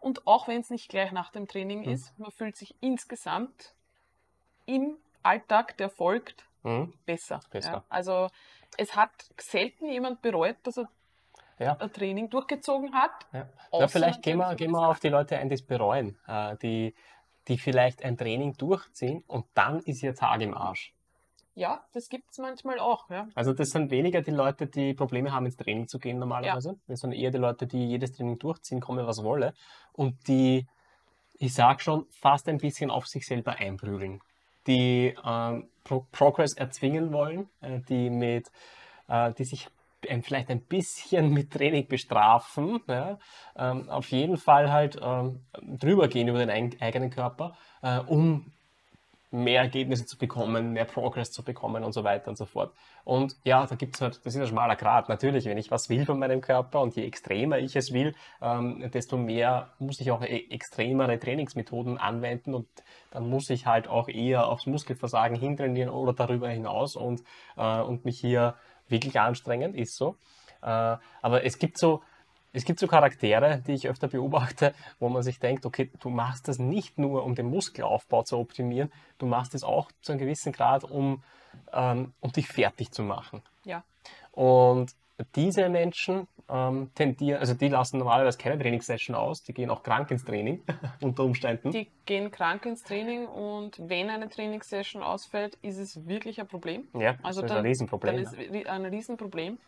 und auch wenn es nicht gleich nach dem Training Mhm. ist, man fühlt sich insgesamt im Alltag, der folgt, Mhm. besser. Besser. Ja. Also, es hat selten jemand bereut, dass er Ja. ein Training durchgezogen hat. Ja. Ja, vielleicht gehen wir, gehen wir auf die Leute ein, die es bereuen, äh, die, die vielleicht ein Training durchziehen und dann ist ihr Tag im Arsch. Ja, das gibt es manchmal auch. Ja. Also das sind weniger die Leute, die Probleme haben, ins Training zu gehen normalerweise. Das sind eher die Leute, die jedes Training durchziehen, komme was wolle. Und die, ich sag schon, fast ein bisschen auf sich selber einprügeln. Die ähm, Pro Progress erzwingen wollen, äh, die mit, äh, die sich ein, vielleicht ein bisschen mit Training bestrafen, ja? ähm, auf jeden Fall halt ähm, drüber gehen über den eig eigenen Körper, äh, um mehr Ergebnisse zu bekommen, mehr Progress zu bekommen und so weiter und so fort. Und ja, da gibt's halt, das ist ein schmaler Grat. Natürlich, wenn ich was will von meinem Körper und je extremer ich es will, ähm, desto mehr muss ich auch e extremere Trainingsmethoden anwenden und dann muss ich halt auch eher aufs Muskelversagen hintrainieren oder darüber hinaus und, äh, und mich hier wirklich anstrengen, ist so. Äh, aber es gibt so, es gibt so Charaktere, die ich öfter beobachte, wo man sich denkt, okay, du machst das nicht nur, um den Muskelaufbau zu optimieren, du machst es auch zu einem gewissen Grad, um ähm, und dich fertig zu machen. Ja. Und diese Menschen ähm, tendieren, also die lassen normalerweise keine Trainingssession aus, die gehen auch krank ins Training [LAUGHS] unter Umständen. Die gehen krank ins Training und wenn eine Trainingssession ausfällt, ist es wirklich ein Problem. ja, das Also ist dann, ein Riesenproblem. dann ist ein Riesenproblem.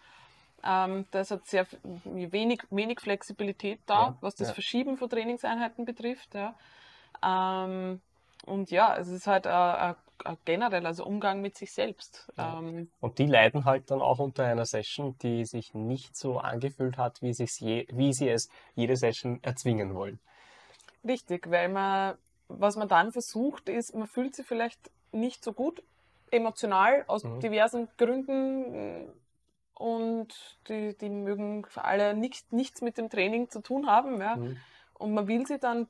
Ähm, das hat sehr wenig, wenig Flexibilität da, Ja, was das ja. Verschieben von Trainingseinheiten betrifft. Ja. Ähm, und ja, es ist halt äh, äh, äh, generell, also Umgang mit sich selbst. Ja. Ähm, Und die leiden halt dann auch unter einer Session, die sich nicht so angefühlt hat, wie, je, wie sie es jede Session erzwingen wollen. Richtig, weil man, was man dann versucht, ist, man fühlt sich vielleicht nicht so gut emotional aus Mhm. diversen Gründen und die, die mögen für alle nichts, nichts mit dem Training zu tun haben. Ja? Mhm. Und man will sie dann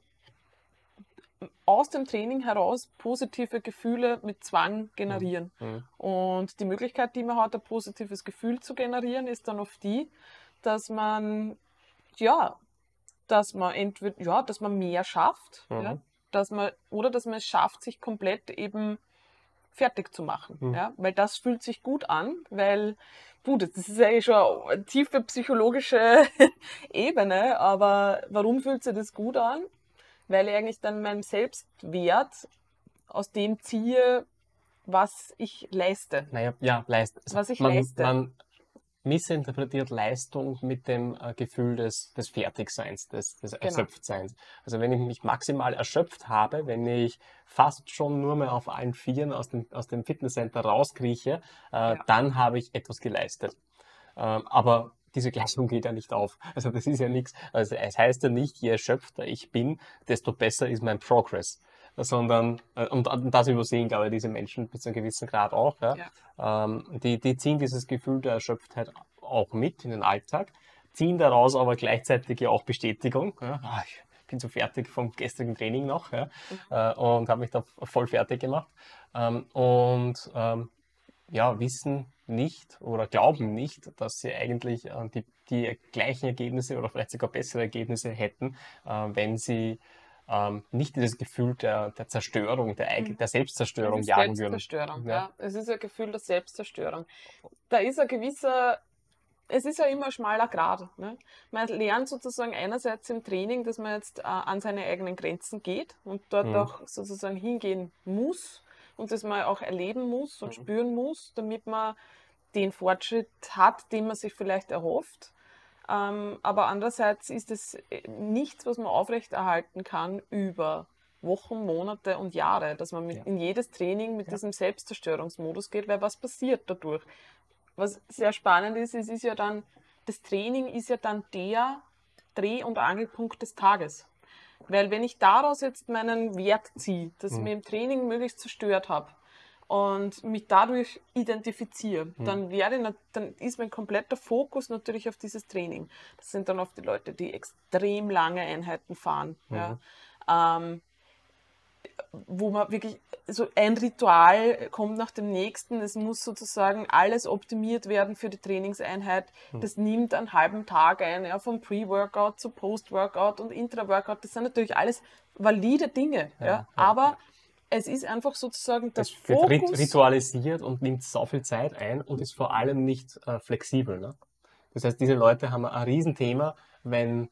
aus dem Training heraus positive Gefühle mit Zwang generieren. Mhm. Und die Möglichkeit, die man hat, ein positives Gefühl zu generieren, ist dann oft die, dass man, ja, dass man entweder, ja, dass man mehr schafft, Mhm. ja, dass man, oder dass man es schafft, sich komplett eben fertig zu machen, Mhm. ja, weil das fühlt sich gut an, weil, gut, das ist eh schon eine tiefe psychologische [LAUGHS] Ebene, aber warum fühlt sich das gut an? Weil ich eigentlich dann meinen Selbstwert aus dem ziehe, was ich leiste. Naja, ja, leist. also Was ich man, leiste. Man missinterpretiert Leistung mit dem äh, Gefühl des, des Fertigseins, des, des Genau. Erschöpftseins. Also wenn ich mich maximal erschöpft habe, wenn ich fast schon nur mehr auf allen Vieren aus dem, aus dem Fitnesscenter rauskrieche, äh, Ja. dann habe ich etwas geleistet. Ähm, aber diese Gleichung geht ja nicht auf. [LAUGHS] Also das ist ja nichts. Also es heißt ja nicht, je erschöpfter ich bin, desto besser ist mein Progress. Sondern, äh, und, und das übersehen, glaube ich, diese Menschen bis zu einem gewissen Grad auch. Ja? Ähm, die, die ziehen dieses Gefühl der Erschöpftheit auch mit in den Alltag, ziehen daraus aber gleichzeitig ja auch Bestätigung. Ja? Ah, ich bin so fertig vom gestrigen Training noch ja? äh, und habe mich da voll fertig gemacht. Ähm, und ähm, ja, wissen nicht oder glauben nicht, dass sie eigentlich äh, die, die gleichen Ergebnisse oder vielleicht sogar bessere Ergebnisse hätten, äh, wenn sie ähm, nicht dieses Gefühl der, der Zerstörung, der, eig- Mhm. der Selbstzerstörung jagen würden. Selbstzerstörung, Ja. ja. Es ist ein Gefühl der Selbstzerstörung. Da ist ein gewisser, es ist ja immer ein schmaler Grad. Ne? Man lernt sozusagen einerseits im Training, dass man jetzt äh, an seine eigenen Grenzen geht und dort Mhm. auch sozusagen hingehen muss und das man auch erleben muss und Mhm. spüren muss, damit man den Fortschritt hat, den man sich vielleicht erhofft. Ähm, aber andererseits ist es äh, nichts, was man aufrechterhalten kann über Wochen, Monate und Jahre, dass man mit, Ja. in jedes Training mit Ja. diesem Selbstzerstörungsmodus geht, weil was passiert dadurch? Was sehr spannend ist, es ist ja dann, das Training ist ja dann der Dreh- und Angelpunkt des Tages. Weil wenn ich daraus jetzt meinen Wert ziehe, dass ich Mhm. mir im Training möglichst zerstört habe und mich dadurch identifiziere, Mhm. dann, nat- dann ist mein kompletter Fokus natürlich auf dieses Training. Das sind dann oft die Leute, die extrem lange Einheiten fahren. Mhm. Ja. Ähm, wo man wirklich so ein Ritual kommt nach dem nächsten. Es muss sozusagen alles optimiert werden für die Trainingseinheit. Hm. Das nimmt einen halben Tag ein, ja, vom Pre-Workout zu Post-Workout und Intra-Workout. Das sind natürlich alles valide Dinge. Ja, ja, aber es ist einfach sozusagen das Es wird Fokus. ritualisiert und nimmt so viel Zeit ein und ist vor allem nicht äh, flexibel. Ne? Das heißt, diese Leute haben ein Riesenthema, wenn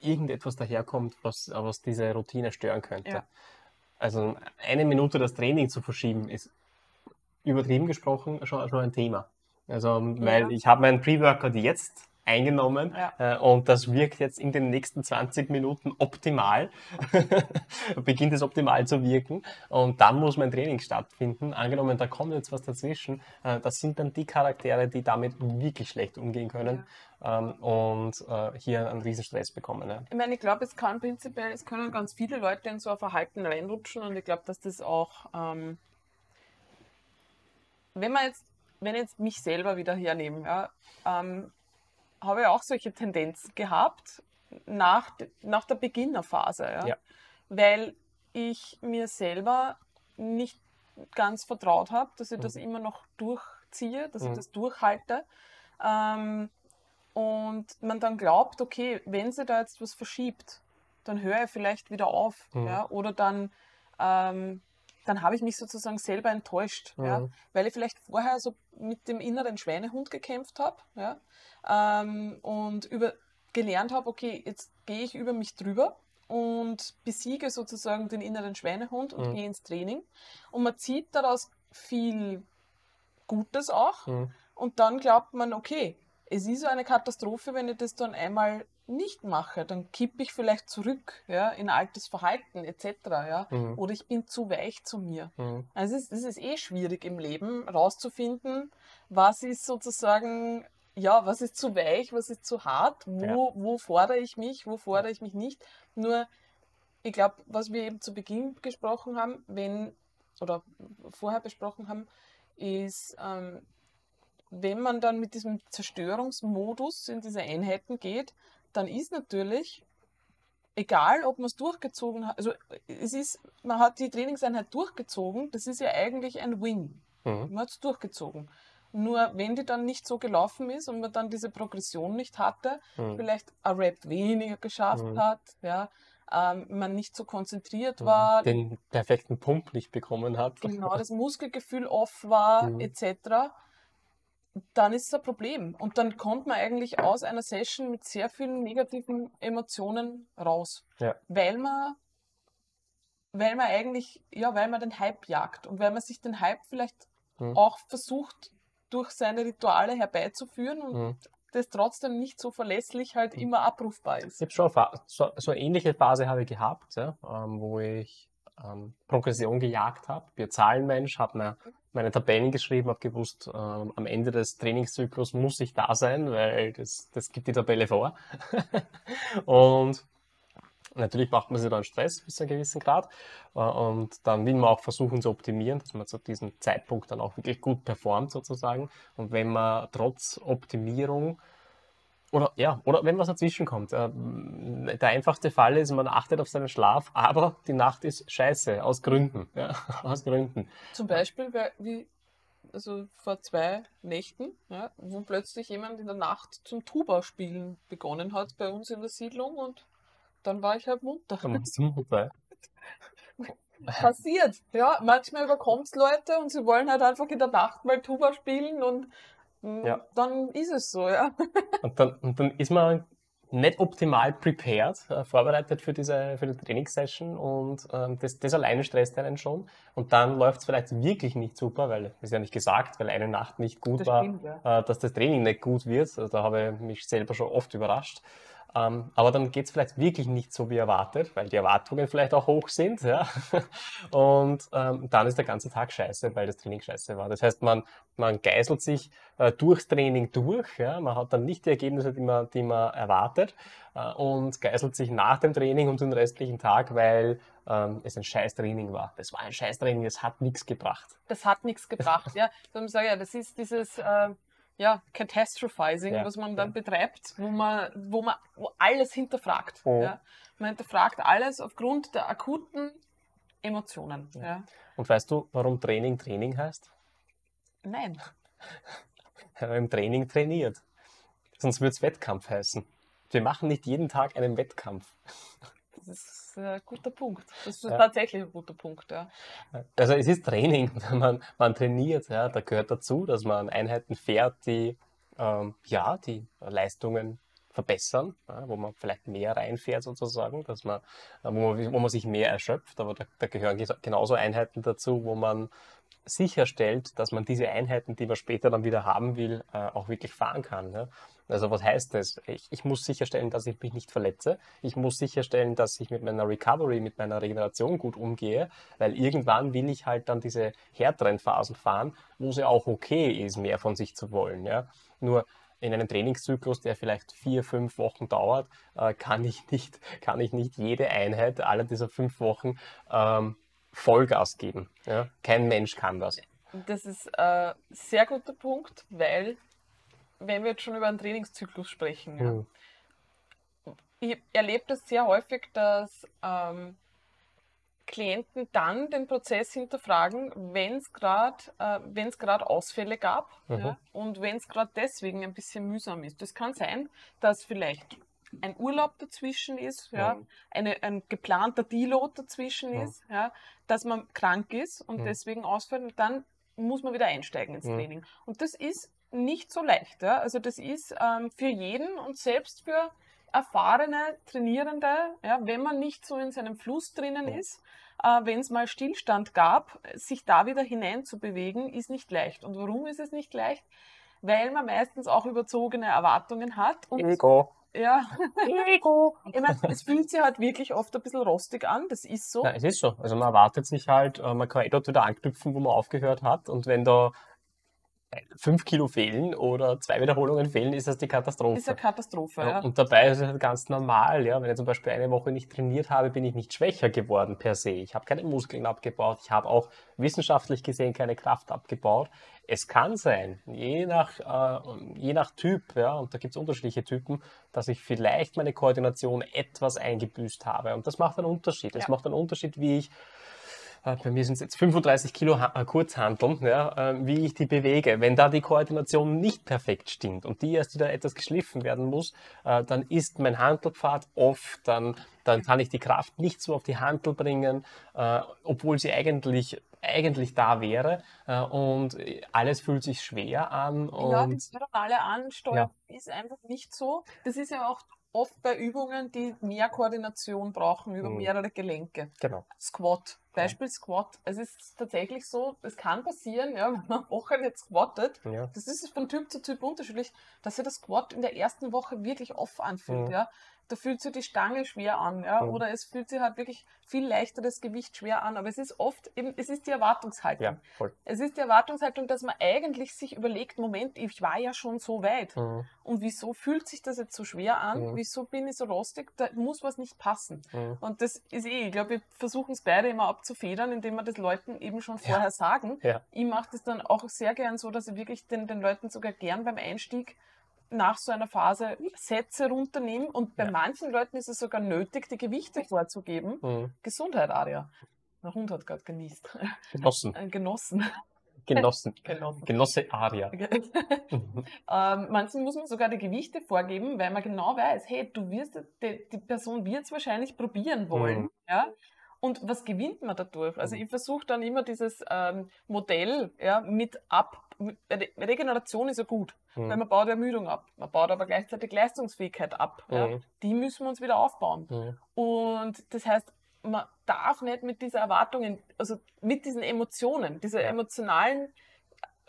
irgendetwas daherkommt, was, was diese Routine stören könnte. Ja. Also eine Minute das Training zu verschieben, ist übertrieben gesprochen schon, schon ein Thema. Also, weil Ja. ich habe meinen Pre-Workout jetzt eingenommen Ja. äh, und das wirkt jetzt in den nächsten 20 Minuten optimal. [LAUGHS] Beginnt es optimal zu wirken und dann muss mein Training stattfinden. Angenommen, da kommt jetzt was dazwischen. Äh, das sind dann die Charaktere, die damit wirklich schlecht umgehen können ähm, und äh, hier einen riesen Stress bekommen. Ja. Ich meine, ich glaube, es kann prinzipiell, es können ganz viele Leute in so ein Verhalten reinrutschen und ich glaube, dass das auch, ähm, wenn man jetzt, wenn ich jetzt mich selber wieder hernehme, ja, ähm, habe ich auch solche Tendenzen gehabt nach, nach der Beginnerphase, ja, Ja. weil ich mir selber nicht ganz vertraut habe, dass ich das Mhm. immer noch durchziehe, dass Mhm. ich das durchhalte. Ähm, und man dann glaubt, okay, wenn sie da jetzt was verschiebt, dann höre ich vielleicht wieder auf. Mhm. Ja? Oder dann, ähm, dann habe ich mich sozusagen selber enttäuscht, ja, Mhm. weil ich vielleicht vorher so mit dem inneren Schweinehund gekämpft habe ja, ähm, und über, gelernt habe, okay, jetzt gehe ich über mich drüber und besiege sozusagen den inneren Schweinehund und Mhm. gehe ins Training. Und man zieht daraus viel Gutes auch. Mhm. Und dann glaubt man, okay, es ist so eine Katastrophe, wenn ich das dann einmal nicht mache. Dann kippe ich vielleicht zurück ja, in altes Verhalten etc. Ja? Mhm. Oder ich bin zu weich zu mir. Mhm. Also es ist, es ist eh schwierig im Leben rauszufinden, was ist sozusagen, ja, was ist zu weich, was ist zu hart, wo, wo fordere ich mich, wo fordere ich mich nicht. Nur, ich glaube, was wir eben zu Beginn gesprochen haben, wenn, oder vorher besprochen haben, ist, ähm, wenn man dann mit diesem Zerstörungsmodus in diese Einheiten geht, dann ist natürlich, egal ob man es durchgezogen hat, also es ist, man hat die Trainingseinheit durchgezogen, das ist ja eigentlich ein Win. Mhm. Man hat es durchgezogen. Nur wenn die dann nicht so gelaufen ist und man dann diese Progression nicht hatte, Mhm. vielleicht ein Rap weniger geschafft Mhm. hat, ja, ähm, man nicht so konzentriert war, Den perfekten Pump nicht bekommen hat. genau das Muskelgefühl off war, Mhm. etc., dann ist es ein Problem. Und dann kommt man eigentlich aus einer Session mit sehr vielen negativen Emotionen raus. Ja. Weil man, weil man eigentlich, ja, weil man den Hype jagt und weil man sich den Hype vielleicht Mhm. auch versucht, durch seine Rituale herbeizuführen und Mhm. das trotzdem nicht so verlässlich halt Mhm. immer abrufbar ist. Ich habe schon so, so eine ähnliche Phase habe ich gehabt, ja, ähm, wo ich ähm, Progression gejagt habe. Bin Zahlenmensch, habe mir meine Tabellen geschrieben, habe gewusst, ähm, am Ende des Trainingszyklus muss ich da sein, weil das, das gibt die Tabelle vor. [LAUGHS] und natürlich macht man sich dann Stress bis zu einem gewissen Grad. Äh, und dann will man auch versuchen zu optimieren, dass man zu diesem Zeitpunkt dann auch wirklich gut performt sozusagen. Und wenn man trotz Optimierung oder ja, oder wenn was dazwischen kommt. Ähm, der einfachste Fall ist, man achtet auf seinen Schlaf, aber die Nacht ist scheiße, aus Gründen. Ja, [LAUGHS] aus Gründen. Zum Beispiel, wie, also vor zwei Nächten, ja, wo plötzlich jemand in der Nacht zum Tuba-Spielen begonnen hat bei uns in der Siedlung und dann war ich halt munter. Da muss man sein. Passiert, ja. Manchmal überkommt es Leute und sie wollen halt einfach in der Nacht mal Tuba spielen und Ja. dann ist es so, ja. [LAUGHS] Und dann, und dann ist man nicht optimal prepared, äh, vorbereitet für diese für die Trainingssession und ähm, das, das alleine stresst einen schon. Und dann läuft es vielleicht wirklich nicht super, weil ist ja nicht gesagt, weil eine Nacht nicht gut Das war, stimmt, ja. äh, dass das Training nicht gut wird. Also da habe ich mich selber schon oft überrascht. Ähm, aber dann geht es vielleicht wirklich nicht so wie erwartet, weil die Erwartungen vielleicht auch hoch sind. Ja? [LAUGHS] Und ähm, dann ist der ganze Tag scheiße, weil das Training scheiße war. Das heißt, man, man geißelt sich äh, durchs Training durch. Ja? Man hat dann nicht die Ergebnisse, die man, die man erwartet äh, und geißelt sich nach dem Training und den restlichen Tag, weil ähm, es ein scheiß Training war. Das war ein scheiß Training, es hat nichts gebracht. Das hat nichts gebracht, ja. Sage ich ja, das ist dieses äh, ja, Catastrophizing, Ja, was man dann ja. betreibt, wo man, wo man wo alles hinterfragt. Oh. Ja. Man hinterfragt alles aufgrund der akuten Emotionen. Ja. Ja. Und weißt du, warum Training Training heißt? Nein. Weil man im Training trainiert. Sonst würde es Wettkampf heißen. Wir machen nicht jeden Tag einen Wettkampf. Das ist ein guter Punkt. Das ist Ja. tatsächlich ein guter Punkt, ja. Also es ist Training, [LAUGHS] man, man trainiert, ja, da gehört dazu, dass man Einheiten fährt, die ähm, ja, die Leistungen verbessern, ja, wo man vielleicht mehr reinfährt sozusagen, dass man, äh, wo man, wo man sich mehr erschöpft, aber da, da gehören genauso Einheiten dazu, wo man sicherstellt, dass man diese Einheiten, die man später dann wieder haben will, äh, auch wirklich fahren kann. Ja? Also was heißt das? Ich, ich muss sicherstellen, dass ich mich nicht verletze. Ich muss sicherstellen, dass ich mit meiner Recovery, mit meiner Regeneration gut umgehe, weil irgendwann will ich halt dann diese härteren Phasen fahren, wo es ja auch okay ist, mehr von sich zu wollen. Ja? Nur in einem Trainingszyklus, der vielleicht vier, fünf Wochen dauert, äh, kann ich nicht, [LAUGHS] kann ich nicht jede Einheit aller dieser fünf Wochen ähm, Vollgas geben. Ja? Kein Mensch kann das. Das ist ein sehr guter Punkt, weil, wenn wir jetzt schon über einen Trainingszyklus sprechen, ja, Mhm. ich erlebe das sehr häufig, dass ähm, Klienten dann den Prozess hinterfragen, wenn es gerade äh, Ausfälle gab Mhm. ja, und wenn es gerade deswegen ein bisschen mühsam ist. Das kann sein, dass vielleicht ein Urlaub dazwischen ist, ja, Mhm. eine, ein geplanter Deload dazwischen Mhm. ist, ja, dass man krank ist und deswegen ausfällt und dann muss man wieder einsteigen ins. Training. Und das ist nicht so leicht. Ja? Also das ist ähm, für jeden und selbst für erfahrene Trainierende, ja, wenn man nicht so in seinem Fluss drinnen ist, äh, wenn es mal Stillstand gab, sich da wieder hineinzubewegen, ist nicht leicht. Und warum ist es nicht leicht? Weil man meistens auch überzogene Erwartungen hat und Ego. ja, [LAUGHS] Ego. ich mein, es fühlt sich halt wirklich oft ein bisschen rostig an, das ist so. Ja, es ist so. Also man erwartet sich halt, äh, man kann eh dort wieder anknüpfen, wo man aufgehört hat. Und wenn da fünf Kilo fehlen oder zwei Wiederholungen fehlen, ist das die Katastrophe. ist eine Katastrophe. Ja, Ja. und dabei ist es ganz normal, ja. Wenn ich zum Beispiel eine Woche nicht trainiert habe, bin ich nicht schwächer geworden per se. Ich habe keine Muskeln abgebaut. Ich habe auch wissenschaftlich gesehen keine Kraft abgebaut. Es kann sein, je nach, äh, je nach Typ, ja, und da gibt es unterschiedliche Typen, dass ich vielleicht meine Koordination etwas eingebüßt habe. Und das macht einen Unterschied. Es Ja. macht einen Unterschied, wie ich bei mir sind es jetzt 35 Kilo Ha- äh, Kurzhanteln, ja, äh, wie ich die bewege. Wenn da die Koordination nicht perfekt stimmt und die erst wieder etwas geschliffen werden muss, äh, dann ist mein Hantelpfad off, dann, dann kann ich die Kraft nicht so auf die Hantel bringen, äh, obwohl sie eigentlich, eigentlich da wäre. Äh, und alles fühlt sich schwer an. Ja, die neuronale Ansteuerung ist einfach nicht so. Das ist ja auch oft bei Übungen, die mehr Koordination brauchen über Mhm. mehrere Gelenke. genau. Squat, Beispiel Squat. Es ist tatsächlich so, es kann passieren, ja, [LAUGHS] wenn man Woche nicht squattet, Ja. das ist von Typ zu Typ unterschiedlich, dass sich das Squat in der ersten Woche wirklich off anfühlt. Mhm. Ja. Da fühlt sich die Stange schwer an, ja, Mhm. oder es fühlt sich halt wirklich viel leichter das Gewicht schwer an. Aber es ist oft eben, es ist die Erwartungshaltung. ja, voll. Es ist die Erwartungshaltung, dass man eigentlich sich überlegt, Moment, ich war ja schon so weit. Mhm. Und wieso fühlt sich das jetzt so schwer an? Mhm. Wieso bin ich so rostig? Da muss was nicht passen. Mhm. Und das ist eh, ich glaube, wir versuchen es beide immer abzufedern, indem wir das Leuten eben schon vorher sagen. Ja. Ich mache das dann auch sehr gern so, dass ich wirklich den, den Leuten sogar gern beim Einstieg nach so einer Phase Sätze runternehme. Und bei Ja. manchen Leuten ist es sogar nötig, die Gewichte vorzugeben. Mhm. Gesundheit, Aria. Der Hund hat gerade genießt. Genossen. Ein Genossen. Genossen. [LAUGHS] Genossen. Genosse Aria. [LAUGHS] Ähm, manchen muss man sogar die Gewichte vorgeben, weil man genau weiß, hey, du wirst, die, die Person wird es wahrscheinlich probieren wollen. Mhm. Ja? Und was gewinnt man dadurch? Also Mhm. ich versuche dann immer dieses ähm, Modell ja, mit ab. Regeneration ist ja gut, weil Mhm. man baut Ermüdung ab. Man baut aber gleichzeitig Leistungsfähigkeit ab. Ja? Mhm. Die müssen wir uns wieder aufbauen. Mhm. Und das heißt, man darf nicht mit dieser Erwartungen, also mit diesen Emotionen, dieser Ja. emotionalen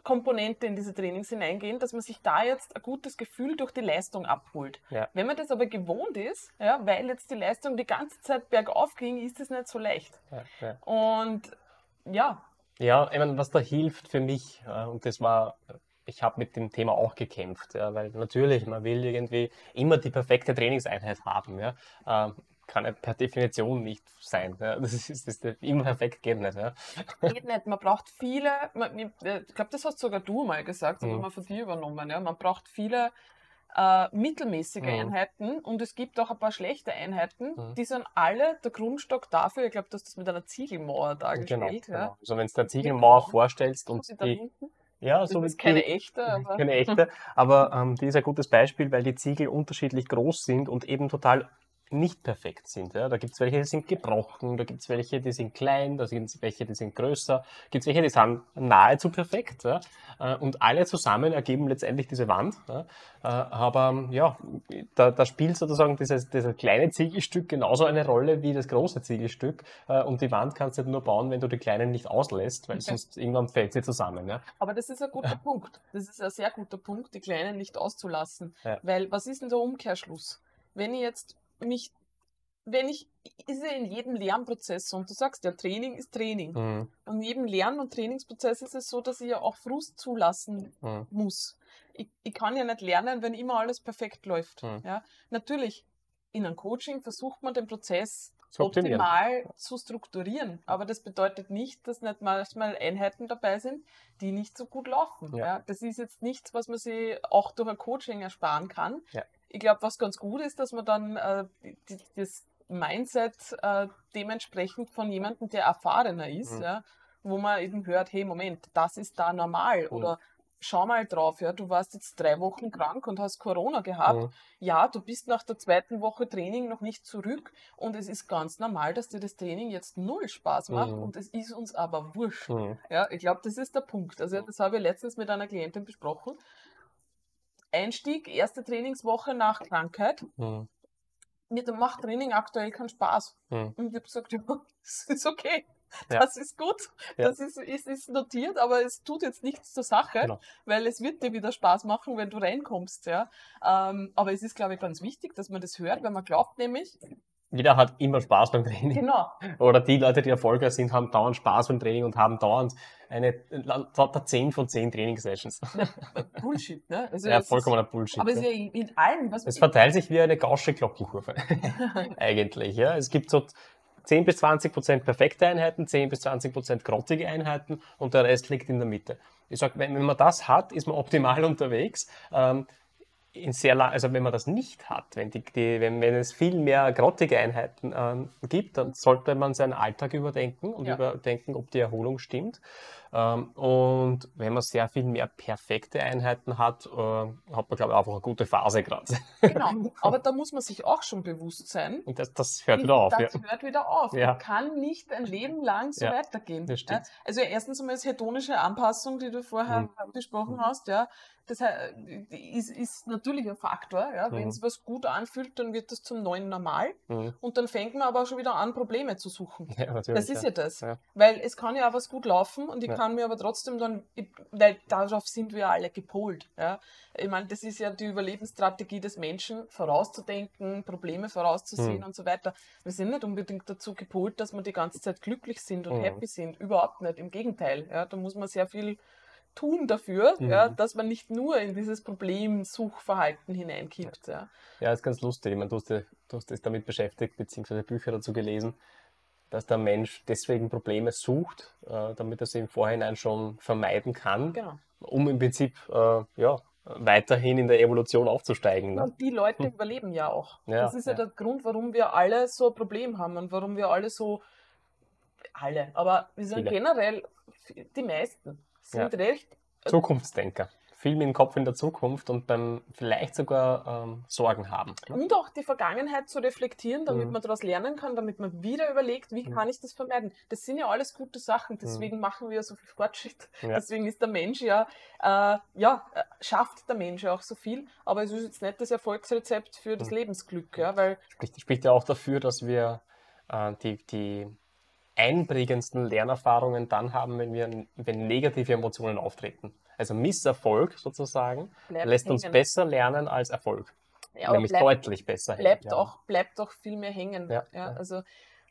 Komponente in diese Trainings hineingehen, dass man sich da jetzt ein gutes Gefühl durch die Leistung abholt. Ja. Wenn man das aber gewohnt ist, ja, weil jetzt die Leistung die ganze Zeit bergauf ging, ist es nicht so leicht. Ja. Und ja, Ja, ich meine, was da hilft für mich, äh, und das war, ich habe mit dem Thema auch gekämpft, weil natürlich, man will irgendwie immer die perfekte Trainingseinheit haben. Kann ja per Definition nicht sein. Ja. Das ist, das ist immer perfekt geht nicht. Ja. geht nicht. Man braucht viele, man, ich glaube, das hast sogar du mal gesagt, das Mhm. haben wir von dir übernommen. Ja. Man braucht viele äh, mittelmäßige Mhm. Einheiten und es gibt auch ein paar schlechte Einheiten. Mhm. Die sind alle der Grundstock dafür. Ich glaube, du hast das mit einer Ziegelmauer Genau, dargestellt. genau. Ja. Also wenn du eine Ziegelmauer Genau. vorstellst und die, ja, so wie ist keine die, echte, [LAUGHS] aber keine echte, aber ähm, die ist ein gutes Beispiel, weil die Ziegel unterschiedlich groß sind und eben total nicht perfekt sind. Ja. Da gibt es welche, die sind gebrochen, da gibt es welche, die sind klein, da gibt es welche, die sind größer, gibt es welche, die sind nahezu perfekt. Ja. Äh, Und alle zusammen ergeben letztendlich diese Wand. Ja. Äh, Aber ja, da, da spielt sozusagen dieses, dieses kleine Ziegelstück genauso eine Rolle wie das große Ziegelstück. Äh, Und die Wand kannst du nur bauen, wenn du die kleinen nicht auslässt, weil Okay. sonst irgendwann fällt sie zusammen. Ja. Aber das ist ein guter [LAUGHS] Punkt. Das ist ein sehr guter Punkt, die Kleinen nicht auszulassen. Weil was ist denn der Umkehrschluss? Wenn ich jetzt mich, wenn ich, ist ja in jedem Lernprozess so, und du sagst ja, Training ist Training. Mhm. Und in jedem Lern- und Trainingsprozess ist es so, dass ich ja auch Frust zulassen Mhm. muss. Ich, ich kann ja nicht lernen, wenn immer alles perfekt läuft. Mhm. Ja? Natürlich, in einem Coaching versucht man den Prozess Zu optimal zu strukturieren. Aber das bedeutet nicht, dass nicht manchmal Einheiten dabei sind, die nicht so gut laufen. Ja. Ja. das ist jetzt nichts, was man sich auch durch ein Coaching ersparen kann. Ja. Ich glaube, was ganz gut ist, dass man dann äh, die, das Mindset äh, dementsprechend von jemandem, der erfahrener ist, Mhm. ja, wo man eben hört, hey, Moment, das ist da normal Mhm. oder schau mal drauf, ja, du warst jetzt drei Wochen krank und hast Corona gehabt. Mhm. Ja, du bist nach der zweiten Woche Training noch nicht zurück und es ist ganz normal, dass dir das Training jetzt null Spaß macht Mhm. und es ist uns aber wurscht. Mhm. Ja, ich glaube, das ist der Punkt. Also das habe ich letztens mit einer Klientin besprochen. Einstieg, erste Trainingswoche nach Krankheit. Mhm. Mir macht Training aktuell keinen Spaß. Mhm. Und ich habe gesagt, [LAUGHS] ja, das ist okay. Ja. Das ist gut. Ja. Das ist, ist, ist notiert, aber es tut jetzt nichts zur Sache, Genau. weil es wird dir wieder Spaß machen, wenn du reinkommst. Ja? Ähm, aber es ist, glaube ich, ganz wichtig, dass man das hört, weil man glaubt nämlich, Jeder hat immer Spaß beim Training. genau, Oder die Leute, die erfolgreich sind, haben dauernd Spaß beim Training und haben dauernd eine lauter 10 von 10 Trainingssessions. [LAUGHS] Bullshit. Ne? Also Ja, vollkommener Bullshit. Aber es ist ja. in, allem, was Es verteilt sich wie eine gausche Glockenkurve. [LAUGHS] [LAUGHS] Eigentlich, ja. Es gibt so 10 bis 20 Prozent perfekte Einheiten, 10 bis 20 Prozent grottige Einheiten und der Rest liegt in der Mitte. Ich sage, wenn, wenn man das hat, ist man optimal unterwegs. Ähm, in sehr lang, also wenn man das nicht hat, wenn, die, die, wenn, wenn es viel mehr grottige Einheiten ähm, gibt, dann sollte man seinen Alltag überdenken und Ja. überdenken, ob die Erholung stimmt. Ähm, und wenn man sehr viel mehr perfekte Einheiten hat, äh, hat man, glaube ich, einfach eine gute Phase gerade. genau. [LAUGHS] Aber da muss man sich auch schon bewusst sein. Und das, das hört wieder auf. Ja. Das hört wieder auf. Ja. Kann nicht ein Leben lang so Ja, weitergehen. Ja? Also erstens einmal das hedonische Anpassung, die du vorher Mhm. besprochen hast, ja, das he- ist, ist natürlich ein Faktor. Ja? Wenn Mhm. es was gut anfühlt, dann wird das zum neuen Normal. Mhm. Und dann fängt man aber auch schon wieder an, Probleme zu suchen. Ja. Das ist ja das. Ja. Weil es kann ja auch was gut laufen und ich Ja. kann mir aber trotzdem dann, weil darauf sind wir alle gepolt. Ja? Ich meine, das ist ja die Überlebensstrategie des Menschen, vorauszudenken, Probleme vorauszusehen Mhm. und so weiter. Wir sind nicht unbedingt dazu gepolt, dass wir die ganze Zeit glücklich sind und Mhm. happy sind. Überhaupt nicht. Im Gegenteil. Ja? Da muss man sehr viel tun dafür, Mhm. ja, dass man nicht nur in dieses Problemsuchverhalten hineinkippt. Ja. Ja, ist ganz lustig. Ich meine, du hast, du hast dich damit beschäftigt, beziehungsweise Bücher dazu gelesen, dass der Mensch deswegen Probleme sucht, äh, damit er sie im Vorhinein schon vermeiden kann, Genau. um im Prinzip äh, ja, weiterhin in der Evolution aufzusteigen. Ne? Und die Leute Hm. überleben ja auch. Ja, das ist ja, ja. der Grund, warum wir alle so ein Problem haben und warum wir alle so, alle, aber wir sind Viele. generell, die meisten sind recht, Zukunftsdenker. Viel mit dem Kopf in der Zukunft und beim vielleicht sogar ähm, Sorgen haben. Ne? und auch die Vergangenheit zu reflektieren, damit Mhm. man daraus lernen kann, damit man wieder überlegt, wie Mhm. kann ich das vermeiden. Das sind ja alles gute Sachen, deswegen machen wir ja so viel Fortschritt. Ja. Deswegen ist der Mensch ja, äh, ja, äh, schafft der Mensch ja auch so viel, aber es ist jetzt nicht das Erfolgsrezept für das Mhm. Lebensglück, ja, weil Spricht, spricht ja auch dafür, dass wir äh, die, die einprägendsten Lernerfahrungen dann haben, wenn wir wenn negative Emotionen auftreten. Also Misserfolg sozusagen bleibt lässt uns hängen. besser lernen als Erfolg. Ja, Nämlich bleibt, deutlich besser. bleibt ja. auch, bleibt auch viel mehr hängen. Ja, Ja, ja. also,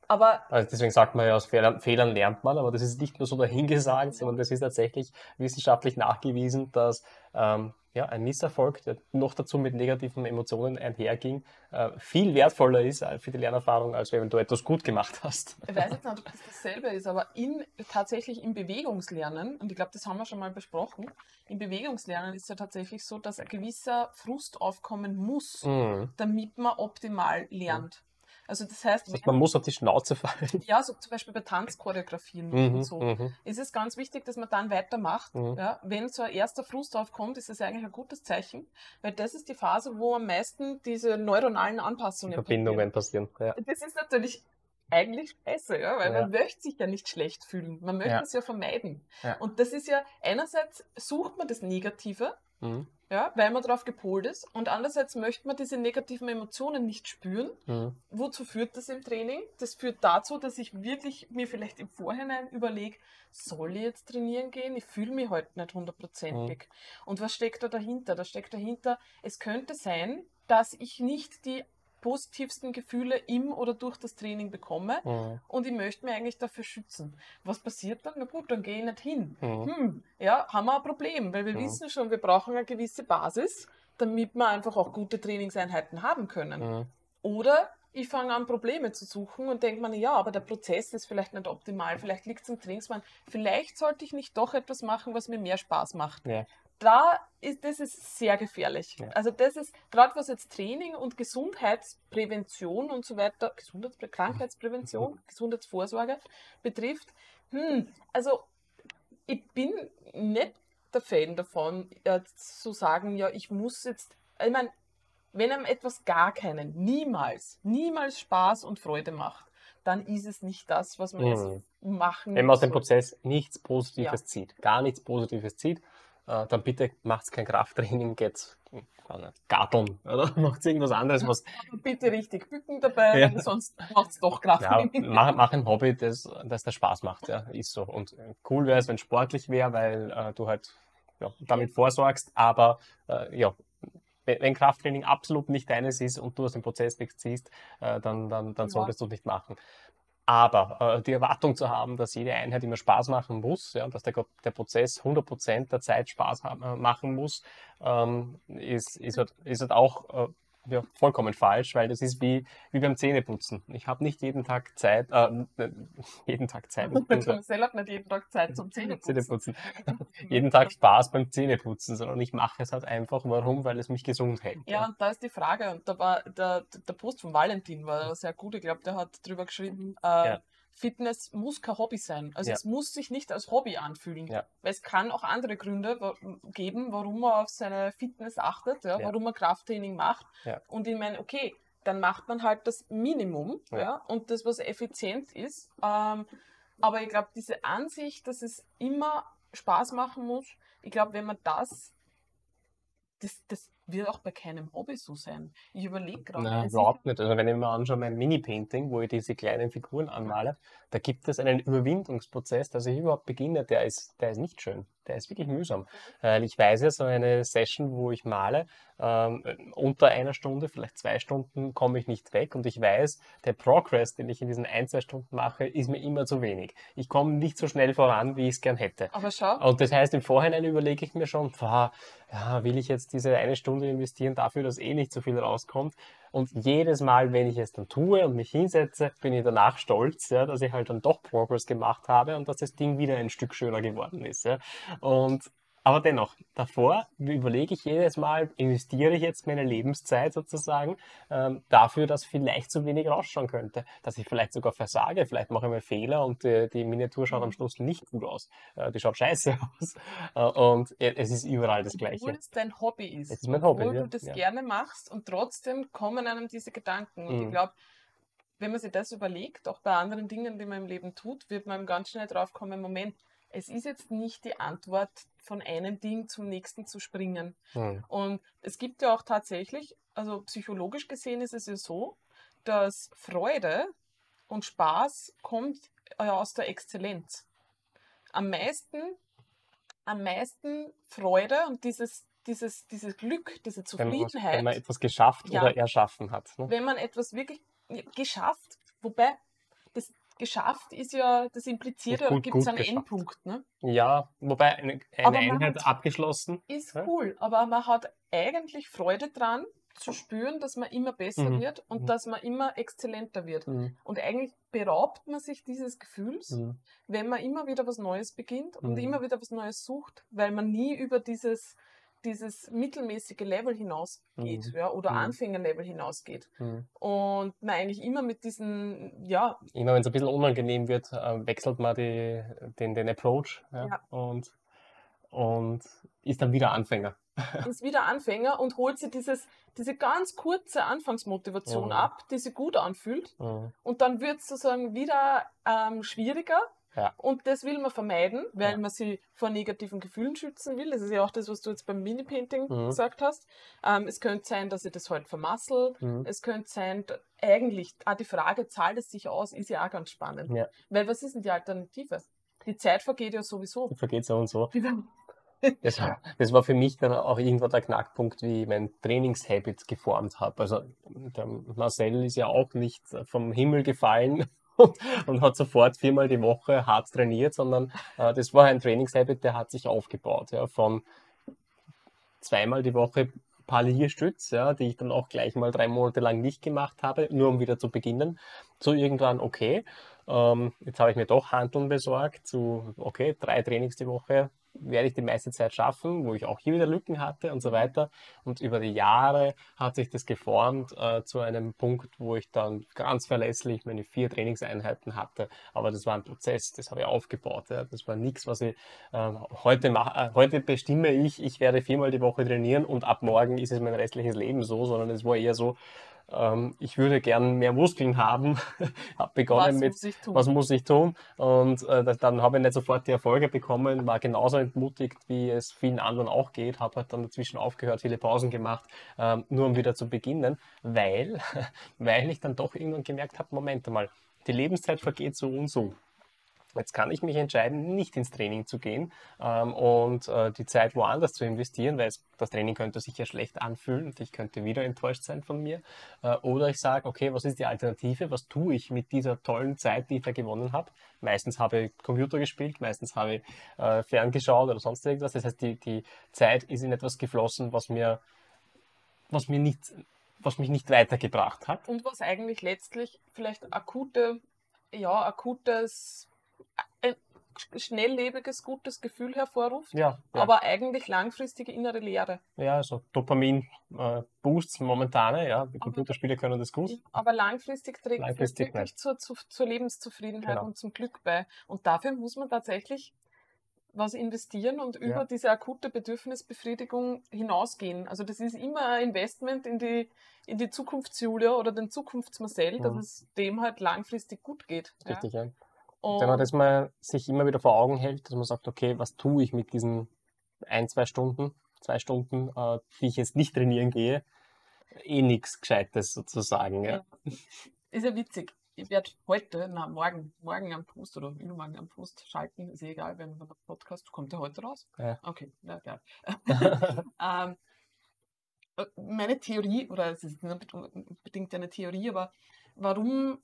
aber Also deswegen sagt man ja, aus Fehlern, Fehlern lernt man, aber das ist nicht nur so dahingesagt, sondern das ist tatsächlich wissenschaftlich nachgewiesen, dass ähm, ja, ein Misserfolg, der noch dazu mit negativen Emotionen einherging, äh, viel wertvoller ist äh, für die Lernerfahrung, als wenn du etwas gut gemacht hast. ich weiß jetzt nicht, ob das dasselbe ist, aber in, tatsächlich im Bewegungslernen, und ich glaube, das haben wir schon mal besprochen, im Bewegungslernen ist ja tatsächlich so, dass ein gewisser Frust aufkommen muss, Mhm. damit man optimal lernt. Also das heißt, Das heißt, man muss auf die Schnauze fallen. ja, so zum Beispiel bei Tanzchoreografien Mhm, und so, mhm, ist es ganz wichtig, dass man dann weitermacht. Mhm. Ja, wenn so ein erster Frust aufkommt, ist das eigentlich ein gutes Zeichen, weil das ist die Phase, wo am meisten diese neuronalen Anpassungen Verbindungen passieren. Ja. passieren. Das ist natürlich eigentlich scheiße, ja, weil Ja. man möchte sich ja nicht schlecht fühlen. Man möchte Ja. es ja vermeiden. Ja. Und das ist ja, einerseits sucht man das Negative, Mhm. ja, weil man darauf gepolt ist, und andererseits möchte man diese negativen Emotionen nicht spüren. Mhm. Wozu führt das im Training? Das führt dazu, dass ich wirklich mir vielleicht im Vorhinein überlege, soll ich jetzt trainieren gehen? Ich fühle mich heute nicht hundertprozentig. Und was steckt da dahinter? Da steckt dahinter, es könnte sein, dass ich nicht die positivsten Gefühle im oder durch das Training bekomme Mhm. und ich möchte mich eigentlich dafür schützen. Was passiert dann? Na gut, dann gehe ich nicht hin. Mhm. Hm, ja, haben wir ein Problem, weil wir Ja. wissen schon, wir brauchen eine gewisse Basis, damit wir einfach auch gute Trainingseinheiten haben können. Mhm. Oder ich fange an, Probleme zu suchen und denke mir, ja, aber der Prozess ist vielleicht nicht optimal, vielleicht liegt es im Trainingsplan, vielleicht sollte ich nicht doch etwas machen, was mir mehr Spaß macht. Ja. Da ist, das ist sehr gefährlich. Ja. Also das ist, gerade was jetzt Training und Gesundheitsprävention und so weiter, Gesundheitspre Krankheitsprävention, [LAUGHS] Gesundheitsvorsorge betrifft, hm, also ich bin nicht der Fan davon, äh, zu sagen, ja, ich muss jetzt, ich meine, wenn einem etwas gar keinen, niemals, niemals Spaß und Freude macht, dann ist es nicht das, was man Mhm. jetzt machen Wenn man aus dem. Prozess nichts Positives Ja. zieht, gar nichts Positives zieht, dann bitte macht's kein Krafttraining, geht's Garteln oder [LAUGHS] macht irgendwas anderes, was Aber bitte richtig bücken dabei, Ja. sonst macht es doch ja, Krafttraining. mach, mach ein Hobby, das, das dir Spaß macht, ja, ist so. Und äh, cool wäre es, wenn sportlich wäre, weil äh, du halt ja, damit vorsorgst, aber äh, ja, wenn, Krafttraining absolut nicht deines ist und du aus dem Prozess nichts ziehst, äh, dann, dann, dann Ja. solltest du es nicht machen. Aber äh, die Erwartung zu haben, dass jede Einheit immer Spaß machen muss, ja, dass der, der Prozess 100% der Zeit Spaß haben, äh, machen muss, ähm, ist, ist, halt, ist halt auch äh, ja, vollkommen falsch, weil das ist wie, wie beim Zähneputzen. Ich habe nicht jeden Tag Zeit, äh, [LAUGHS] jeden Tag Zeit, [LAUGHS] Marcel hat nicht jeden Tag Zeit zum Zähneputzen. Zähneputzen. [LAUGHS] jeden Tag Spaß beim Zähneputzen, sondern ich mache es halt einfach. Warum? Weil es mich gesund hält. Ja, und da ist die Frage, und da war der, der Post von Valentin war sehr gut, ich glaube, der hat drüber geschrieben, äh, Ja. Fitness muss kein Hobby sein. Also Ja. es muss sich nicht als Hobby anfühlen. Ja. Weil es kann auch andere Gründe geben, warum man auf seine Fitness achtet, ja, warum man Krafttraining macht. Und ich meine, okay, dann macht man halt das Minimum ja. und das, was effizient ist. Ähm, aber ich glaube, diese Ansicht, dass es immer Spaß machen muss, ich glaube, wenn man das, das, das wird auch bei keinem Hobby so sein. Ich überlege gerade. Nein, überhaupt nicht. Also wenn ich mir anschaue, mein Mini-Painting, wo ich diese kleinen Figuren anmale, da gibt es einen Überwindungsprozess, dass ich überhaupt beginne, der ist, der ist nicht schön. Der ist wirklich mühsam. Weil ich weiß ja, so eine Session, wo ich male, ähm, unter einer Stunde, vielleicht zwei Stunden komme ich nicht weg und ich weiß, der Progress, den ich in diesen ein, zwei Stunden mache, ist mir immer zu wenig. Ich komme nicht so schnell voran, wie ich es gern hätte. Aber schau, Und das heißt, im Vorhinein überlege ich mir schon, pah, ja, will ich jetzt diese eine Stunde investieren dafür, dass eh nicht so viel rauskommt? Und jedes Mal, wenn ich es dann tue und mich hinsetze, bin ich danach stolz, ja, dass ich halt dann doch Progress gemacht habe und dass das Ding wieder ein Stück schöner geworden ist. Ja. Und aber dennoch, davor überlege ich jedes Mal, investiere ich jetzt meine Lebenszeit sozusagen ähm, dafür, dass vielleicht zu wenig rausschauen könnte, dass ich vielleicht sogar versage, vielleicht mache ich mal Fehler und äh, die Miniatur schaut am Schluss nicht gut aus. Äh, die schaut scheiße [LAUGHS] aus. Äh, und äh, es ist überall das obwohl Gleiche. es dein Hobby ist, Es ist mein Hobby, obwohl ja, du das ja. gerne machst und trotzdem kommen einem diese Gedanken. Und Mhm. ich glaube, wenn man sich das überlegt, auch bei anderen Dingen, die man im Leben tut, wird man ganz schnell drauf kommen, Moment, es ist jetzt nicht die Antwort, von einem Ding zum nächsten zu springen. Hm. Und es gibt ja auch tatsächlich, also psychologisch gesehen ist es ja so, dass Freude und Spaß kommt äh, aus der Exzellenz. Am meisten, am meisten Freude und dieses, dieses, dieses Glück, diese Zufriedenheit, wenn man etwas geschafft Ja. oder erschaffen hat. Ne? wenn man etwas wirklich geschafft, wobei das geschafft ist ja, das impliziert ja, gibt es einen geschafft. Endpunkt. Ne? Ja, wobei eine, eine Einheit hat- abgeschlossen. Ist Ja. cool, aber man hat eigentlich Freude dran, zu spüren, dass man immer besser Mhm. wird und Mhm. dass man immer exzellenter wird. Hm. Und eigentlich beraubt man sich dieses Gefühls, Hm. wenn man immer wieder was Neues beginnt und Mhm. immer wieder was Neues sucht, weil man nie über dieses, dieses mittelmäßige Level hinausgeht Mhm. ja, oder Mhm. Anfängerlevel hinausgeht. Hm. Und man eigentlich immer mit diesen, ja, Immer wenn es ein bisschen unangenehm wird, äh, wechselt man die, den, den Approach ja, Ja. Und, und ist dann wieder Anfänger. [LAUGHS] ist wieder Anfänger und holt sich dieses, diese ganz kurze Anfangsmotivation Mhm. ab, die sich gut anfühlt. Hm. Und dann wird es sozusagen wieder ähm, schwieriger. Ja. Und das will man vermeiden, weil Ja. man sie vor negativen Gefühlen schützen will. Das ist ja auch das, was du jetzt beim Mini-Painting Mhm. gesagt hast. Ähm, es könnte sein, dass ich das halt vermassel. Hm. Es könnte sein, eigentlich, auch die Frage, zahlt es sich aus, ist ja auch ganz spannend. Ja. Weil was ist denn die Alternative? Die Zeit vergeht ja sowieso. Vergeht so und so. [LAUGHS] Das war, das war für mich dann auch irgendwann der Knackpunkt, wie ich mein Trainingshabit geformt habe. Also der Marcel ist ja auch nicht vom Himmel gefallen und, [LAUGHS] und hat sofort viermal die Woche hart trainiert, sondern äh, das war ein Trainingshabit, der hat sich aufgebaut. Ja, von zweimal die Woche paar Liegestütz, ja, die ich dann auch gleich mal drei Monate lang nicht gemacht habe, nur um wieder zu beginnen, zu irgendwann, okay, ähm, jetzt habe ich mir doch Handeln besorgt, zu, okay, drei Trainings die Woche, werde ich die meiste Zeit schaffen, wo ich auch hier wieder Lücken hatte und so weiter. Und über die Jahre hat sich das geformt äh, zu einem Punkt, wo ich dann ganz verlässlich meine vier Trainingseinheiten hatte. Aber das war ein Prozess, das habe ich aufgebaut. Ja. Das war nichts, was ich äh, heute mache. Heute bestimme ich, ich werde viermal die Woche trainieren und ab morgen ist es mein restliches Leben so, sondern es war eher so, ähm, ich würde gern mehr Muskeln haben. [LAUGHS] habe begonnen was mit, muss was muss ich tun? Und äh, dann habe ich nicht sofort die Erfolge bekommen, war genauso entmutigt, wie es vielen anderen auch geht, habe halt dann dazwischen aufgehört, viele Pausen gemacht, ähm, nur um wieder zu beginnen, weil, [LAUGHS] weil ich dann doch irgendwann gemerkt habe, Moment mal, die Lebenszeit vergeht so und so. Jetzt kann ich mich entscheiden, nicht ins Training zu gehen ähm, und äh, die Zeit woanders zu investieren, weil es, das Training könnte sich ja schlecht anfühlen und ich könnte wieder enttäuscht sein von mir. Äh, oder ich sage, okay, was ist die Alternative? Was tue ich mit dieser tollen Zeit, die ich da gewonnen habe? Meistens habe ich Computer gespielt, meistens habe ich äh, ferngeschaut oder sonst irgendwas. Das heißt, die, die Zeit ist in etwas geflossen, was mir, was mir nicht was mich nicht weitergebracht hat. Und was eigentlich letztlich vielleicht akute, ja, akutes ein schnelllebiges, gutes Gefühl hervorruft, ja, ja. aber eigentlich langfristige innere Leere. Ja, also Dopamin-Boosts äh, momentane, ja, die Computerspiele können das gut. Aber langfristig trägt langfristig wirklich zur, zur, zur, Lebenszufriedenheit genau. und zum Glück bei. Und dafür muss man tatsächlich was investieren und über ja. diese akute Bedürfnisbefriedigung hinausgehen. Also das ist immer ein Investment in die, in die Zukunftsjulia oder den Zukunftsmarcel, mhm. dass es dem halt langfristig gut geht. Richtig, ja. Ja. Und Wenn man das mal sich immer wieder vor Augen hält, dass man sagt, okay, was tue ich mit diesen ein, zwei Stunden, zwei Stunden, äh, die ich jetzt nicht trainieren gehe, eh nichts Gescheites sozusagen. Ja. ja. Ist ja witzig. Ich werde heute, na morgen, morgen am Post oder übermorgen am Post schalten, ist eh egal, wenn der Podcast kommt der heute raus. Ja. Okay, na geil. [LAUGHS] ähm, äh, meine Theorie, oder es ist nicht unbedingt eine Theorie, aber warum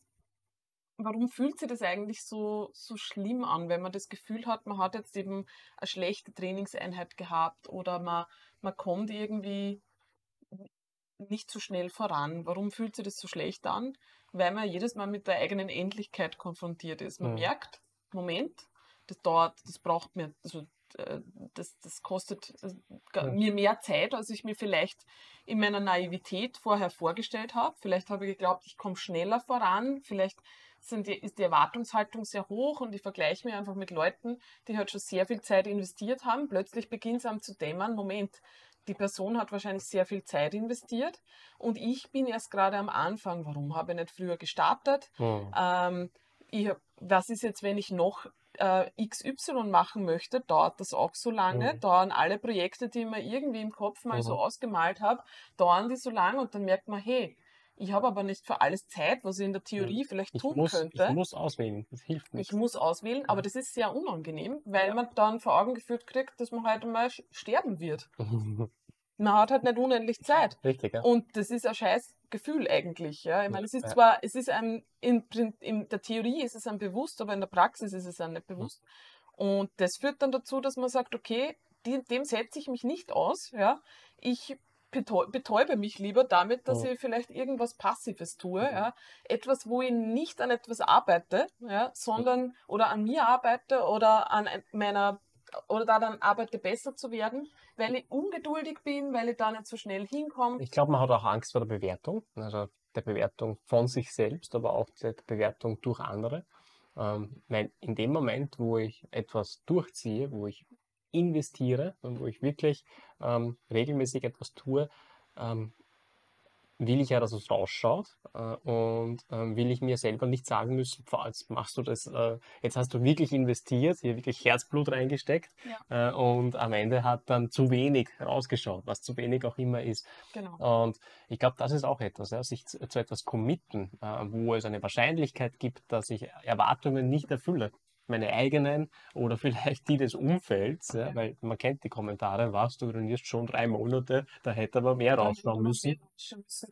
warum fühlt sich das eigentlich so, so schlimm an, wenn man das Gefühl hat, man hat jetzt eben eine schlechte Trainingseinheit gehabt oder man, man kommt irgendwie nicht so schnell voran. Warum fühlt sich das so schlecht an? Weil man jedes Mal mit der eigenen Endlichkeit konfrontiert ist. Man mhm. merkt, Moment, das dauert, das braucht mir, also äh, das, das kostet äh, mir mehr Zeit, als ich mir vielleicht in meiner Naivität vorher vorgestellt habe. Vielleicht habe ich geglaubt, ich komme schneller voran. Vielleicht sind die, ist die Erwartungshaltung sehr hoch und ich vergleiche mich einfach mit Leuten, die halt schon sehr viel Zeit investiert haben. Plötzlich beginnt es einem zu dämmern, Moment, die Person hat wahrscheinlich sehr viel Zeit investiert und ich bin erst gerade am Anfang. Warum habe ich nicht früher gestartet? Mhm. Ähm, ich, was ist jetzt, wenn ich noch äh, XY machen möchte, dauert das auch so lange. Mhm. Dauern alle Projekte, die ich mir irgendwie im Kopf mal mhm. so ausgemalt habe, dauern die so lange und dann merkt man, hey, ich habe aber nicht für alles Zeit, was ich in der Theorie ja. vielleicht tun muss, könnte. Ich muss auswählen, das hilft nicht. Ich muss auswählen, aber das ist sehr unangenehm, weil ja. man dann vor Augen geführt kriegt, dass man halt einmal sterben wird. [LAUGHS] man hat halt nicht unendlich Zeit. Richtig, ja. Und das ist ein scheiß Gefühl eigentlich. Ja? Ich meine, es ist zwar, es ist ein, in, in der Theorie ist es ein bewusst, aber in der Praxis ist es einem nicht bewusst. Und das führt dann dazu, dass man sagt, okay, dem setze ich mich nicht aus. Ja? Ich betäube mich lieber damit, dass oh. ich vielleicht irgendwas Passives tue. Mhm. Ja? Etwas, wo ich nicht an etwas arbeite, ja? sondern oder an mir arbeite oder an meiner oder daran arbeite, besser zu werden, weil ich ungeduldig bin, weil ich da nicht so schnell hinkomme. Ich glaube, man hat auch Angst vor der Bewertung, also der Bewertung von sich selbst, aber auch der Bewertung durch andere. Ähm, weil in dem Moment, wo ich etwas durchziehe, wo ich investiere und wo ich wirklich ähm, regelmäßig etwas tue, ähm, will ich ja, dass es rausschaut äh, und ähm, will ich mir selber nicht sagen müssen, jetzt machst du das, äh, jetzt hast du wirklich investiert, hier wirklich Herzblut reingesteckt ja. äh, und am Ende hat dann zu wenig rausgeschaut, was zu wenig auch immer ist. Genau. Und ich glaube, das ist auch etwas, ja, sich zu, zu etwas committen, äh, wo es eine Wahrscheinlichkeit gibt, dass ich Erwartungen nicht erfülle meine eigenen oder [LAUGHS] vielleicht die des Umfelds, ja, weil man kennt die Kommentare, was, du trainierst schon drei Monate, da hätte aber mehr rauskommen müssen.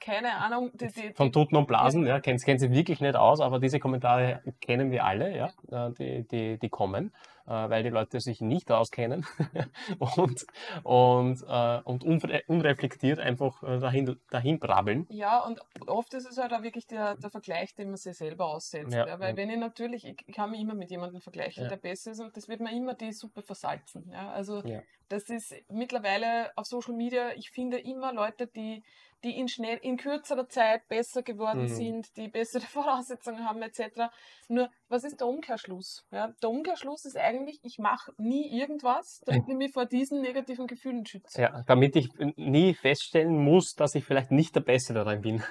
Keine Ahnung. Die, die, Von Toten und Blasen, ja, kennt, kennt sie wirklich nicht aus, aber diese Kommentare kennen wir alle, ja, ja. Äh, die, die, die kommen. Äh, weil die Leute sich nicht auskennen [LAUGHS] und, und, äh, und unre unreflektiert einfach äh, dahin, dahin brabbeln. Ja, und oft ist es halt auch wirklich der, der Vergleich, den man sich selber aussetzt. Ja, Ja, weil wenn ich natürlich, ich, ich kann mich immer mit jemandem vergleichen, Ja. der besser ist und das wird mir immer die Suppe versalzen. Ja, also das ist mittlerweile auf Social Media, ich finde immer Leute, die, die in schnell, in kürzerer Zeit besser geworden Mhm. sind, die bessere [LAUGHS] Voraussetzungen haben, etc. Nur, was ist der Umkehrschluss? Ja, der Umkehrschluss ist eigentlich, ich mache nie irgendwas, damit ich mich vor diesen negativen Gefühlen schütze. Ja, damit ich nie feststellen muss, dass ich vielleicht nicht der Beste darin bin.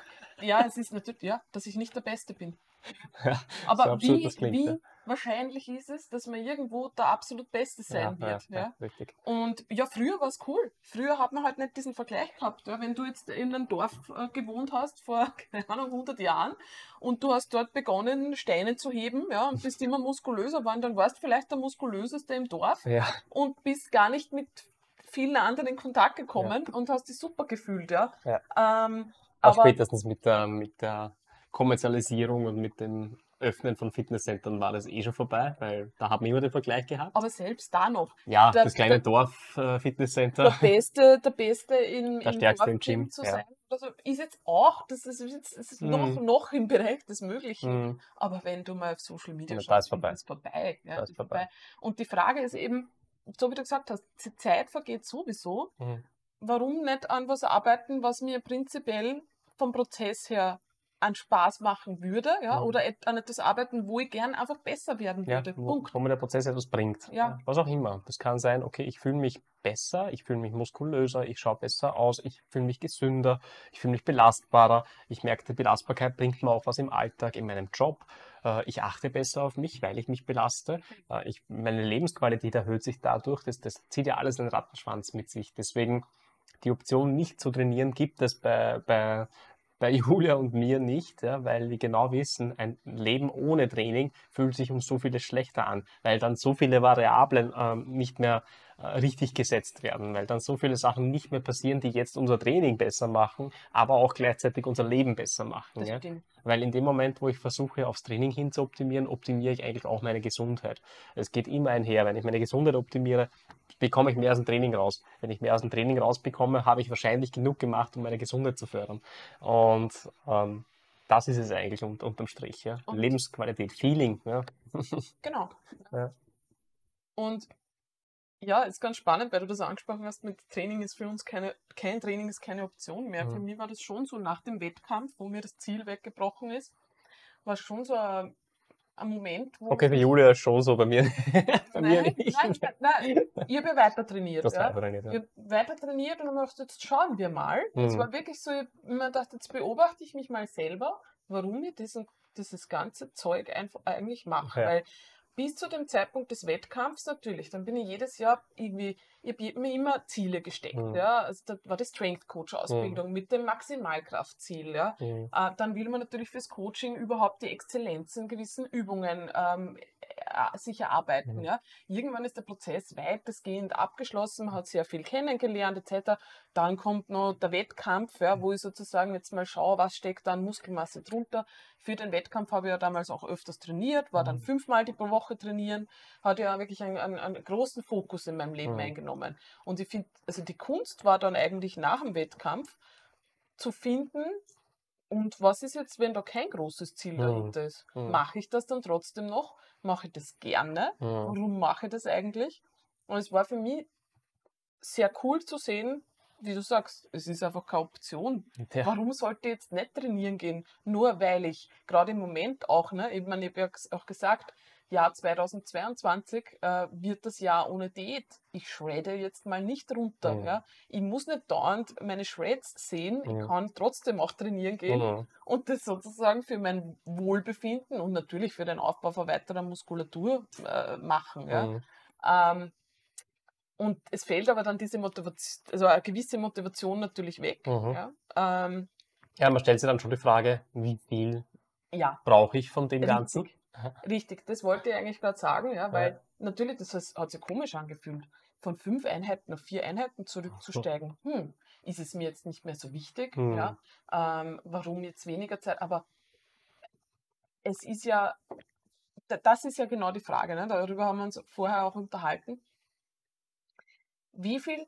Ja, es ist natürlich, ja, dass ich nicht der Beste bin. [LAUGHS] Ja, Aber so wie, klingt, wie ja. Wahrscheinlich ist es, dass man irgendwo der absolut Beste sein ja, wird? ja, Ja. Und ja, früher war es cool. Früher hat man halt nicht diesen Vergleich gehabt. Wenn du jetzt in einem Dorf äh, gewohnt hast vor, [LAUGHS] keine Ahnung, 100 Jahren und du hast dort begonnen, Steine zu heben ja, und bist immer muskulöser geworden, dann warst du vielleicht der muskulöseste im Dorf Ja, und bist gar nicht mit vielen anderen in Kontakt gekommen und hast dich super gefühlt. Ja? Ja. Ähm, auch aber spätestens mit der, mit der Kommerzialisierung und mit dem Öffnen von Fitnesscentern war das eh schon vorbei, weil da haben wir immer den Vergleich gehabt. aber selbst da noch. Ja, der- das kleine der- Dorf äh, der Fitnesscenter. Beste, der Beste in, Der im Stärkste im Gym, zu ja. sein. Also ist jetzt auch, das ist, jetzt, das ist noch, Mhm. noch im Bereich des Möglichen. Mhm. Aber wenn du mal auf Social Media Ja, schaust, ist ist vorbei. das vorbei. Ja, Da ist ist vorbei. vorbei. Und die Frage ist eben, so wie du gesagt hast, die Zeit vergeht sowieso. Mhm. Warum nicht an was arbeiten, was mir prinzipiell vom Prozess her an Spaß machen würde, ja, Mhm. oder et- an etwas arbeiten, wo ich gern einfach besser werden Ja, würde. wo, Punkt. wo mir der Prozess etwas bringt. Ja. Was auch immer. Das kann sein, okay, ich fühle mich besser, ich fühle mich muskulöser, ich schaue besser aus, ich fühle mich gesünder, ich fühle mich belastbarer. Ich merke, die Belastbarkeit bringt mir auch was im Alltag, in meinem Job. Äh, Ich achte besser auf mich, weil ich mich belaste. Äh, Ich, meine Lebensqualität erhöht sich dadurch. Das, das zieht ja alles einen Rattenschwanz mit sich. Deswegen die Option nicht zu trainieren gibt es bei, bei, bei [LAUGHS] Julia und mir nicht, ja, weil wir genau wissen, ein Leben ohne Training fühlt sich um so vieles schlechter an, weil dann so viele Variablen ähm, nicht mehr richtig gesetzt werden, weil dann so viele Sachen nicht mehr passieren, die jetzt unser Training besser machen, aber auch gleichzeitig unser Leben besser machen. Ja? Weil in dem Moment, wo ich versuche, aufs Training hin zu optimieren, optimiere ich eigentlich auch meine Gesundheit. Es geht immer einher. Wenn ich meine Gesundheit optimiere, bekomme ich mehr aus dem Training raus. Wenn ich mehr aus dem Training rausbekomme, habe ich wahrscheinlich genug gemacht, um meine Gesundheit zu fördern. Und ähm, das ist es eigentlich un unterm Strich. Ja? Lebensqualität, Feeling. Ja? Genau. [LAUGHS] Ja. Und ja, ist ganz spannend, weil du das angesprochen hast, mit Training ist für uns keine, kein Training ist keine Option mehr. Für Mhm. mich war das schon so nach dem Wettkampf, wo mir das Ziel weggebrochen ist, war schon so ein, ein Moment, wo. Okay, für Julia ist schon so, bei mir, [LAUGHS] bei mir nein, nicht. nein, nein, nein, ich habe ja weiter trainiert. Das ja. ich habe weiter trainiert und dann habe gedacht, jetzt schauen wir mal. Es Mhm. war wirklich so, ich mir gedacht, jetzt beobachte ich mich mal selber, warum ich diesen, dieses ganze Zeug einfach eigentlich mache. Ja. Weil bis zu dem Zeitpunkt des Wettkampfs natürlich, dann bin ich jedes Jahr irgendwie, ich habe mir immer Ziele gesteckt. Mhm. Ja? Also da war die Strength Coach Ausbildung mit dem Maximalkraftziel. Ja? Mhm. Äh, dann will man natürlich fürs Coaching überhaupt die Exzellenz in gewissen Übungen ähm, äh, sich erarbeiten. Mhm. Ja? Irgendwann ist der Prozess weitestgehend abgeschlossen, man hat sehr viel kennengelernt etc. Dann kommt noch der Wettkampf, ja, wo ich sozusagen jetzt mal schaue, was steckt da an Muskelmasse drunter. Für den Wettkampf habe ich ja damals auch öfters trainiert, war dann Mhm. fünfmal die pro Woche trainieren, hatte ja wirklich einen, einen, einen großen Fokus in meinem Leben Mhm. eingenommen. Und ich finde, also die Kunst war dann eigentlich nach dem Wettkampf zu finden, und was ist jetzt, wenn da kein großes Ziel Mhm. dahinter ist? Mhm. Mache ich das dann trotzdem noch? Mache ich das gerne? Mhm. Warum mache ich das eigentlich? Und es war für mich sehr cool zu sehen, wie du sagst, es ist einfach keine Option. Ja. Warum sollte ich jetzt nicht trainieren gehen? Nur weil ich gerade im Moment auch, ne, ich meine, ich habe ja auch gesagt, Jahr 2022 äh, wird das Jahr ohne Diät. Ich shredde jetzt mal nicht runter. Mhm. Ja? Ich muss nicht dauernd meine Shreds sehen, Mhm. ich kann trotzdem auch trainieren gehen Mhm. und das sozusagen für mein Wohlbefinden und natürlich für den Aufbau von weiterer Muskulatur äh, machen. Ja? Ähm, und es fehlt aber dann diese Motivation, also eine gewisse Motivation natürlich weg. Mhm. Ja? Ähm, Ja, man stellt sich dann schon die Frage, wie viel ja, brauche ich von dem Ganzen? richtig. Richtig, das wollte ich eigentlich gerade sagen, ja, weil Ja. natürlich, das heißt, hat sich komisch angefühlt, von fünf Einheiten auf vier Einheiten zurückzusteigen. Hm, ist es mir jetzt nicht mehr so wichtig? Hm. Ja? Ähm, warum jetzt weniger Zeit? Aber es ist ja das ist ja genau die Frage, ne? darüber haben wir uns vorher auch unterhalten. Wie viel,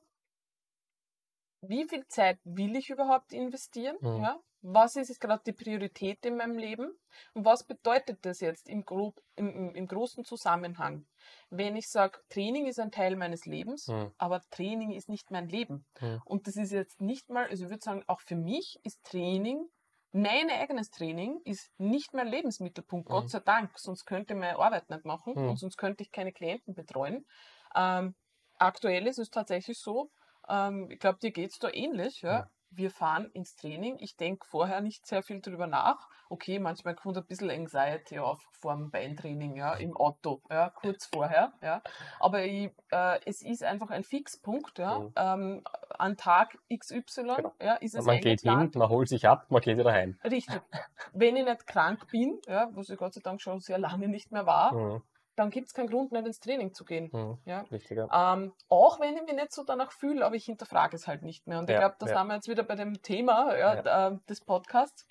wie viel Zeit will ich überhaupt investieren? Mhm. Ja? Was ist jetzt gerade die Priorität in meinem Leben? Und was bedeutet das jetzt im, grob, im, im, großen Zusammenhang? Wenn ich sage, Training ist ein Teil meines Lebens, Mhm. aber Training ist nicht mein Leben. Mhm. Und das ist jetzt nicht mal, also ich würde sagen, auch für mich ist Training, mein eigenes Training ist nicht mein Lebensmittelpunkt, Mhm. Gott sei Dank. Sonst könnte ich meine Arbeit nicht machen Mhm. und sonst könnte ich keine Klienten betreuen. Ähm, aktuell ist es tatsächlich so, ähm, ich glaube, dir geht es da ähnlich. Ja? Wir fahren ins Training. Ich denke vorher nicht sehr viel drüber nach. Okay, manchmal kommt ein bisschen Anxiety auf vor dem Beintraining, ja, im Auto, ja, kurz vorher. Ja. Aber ich, äh, es ist einfach ein Fixpunkt. Ja. Mhm. Ähm, an Tag XY Genau. ja, ist es Man geht hin, man holt sich ab, man geht wieder heim. Richtig. Wenn ich nicht krank bin, ja, was ich Gott sei Dank schon sehr lange nicht mehr war, Mhm. Dann gibt es keinen Grund, nicht ins Training zu gehen. Mhm. Ja. Ähm, auch wenn ich mich nicht so danach fühle, aber ich hinterfrage es halt nicht mehr. Und ich Ja, glaube, da ja. sind wir jetzt wieder bei dem Thema ja, äh, des Podcasts.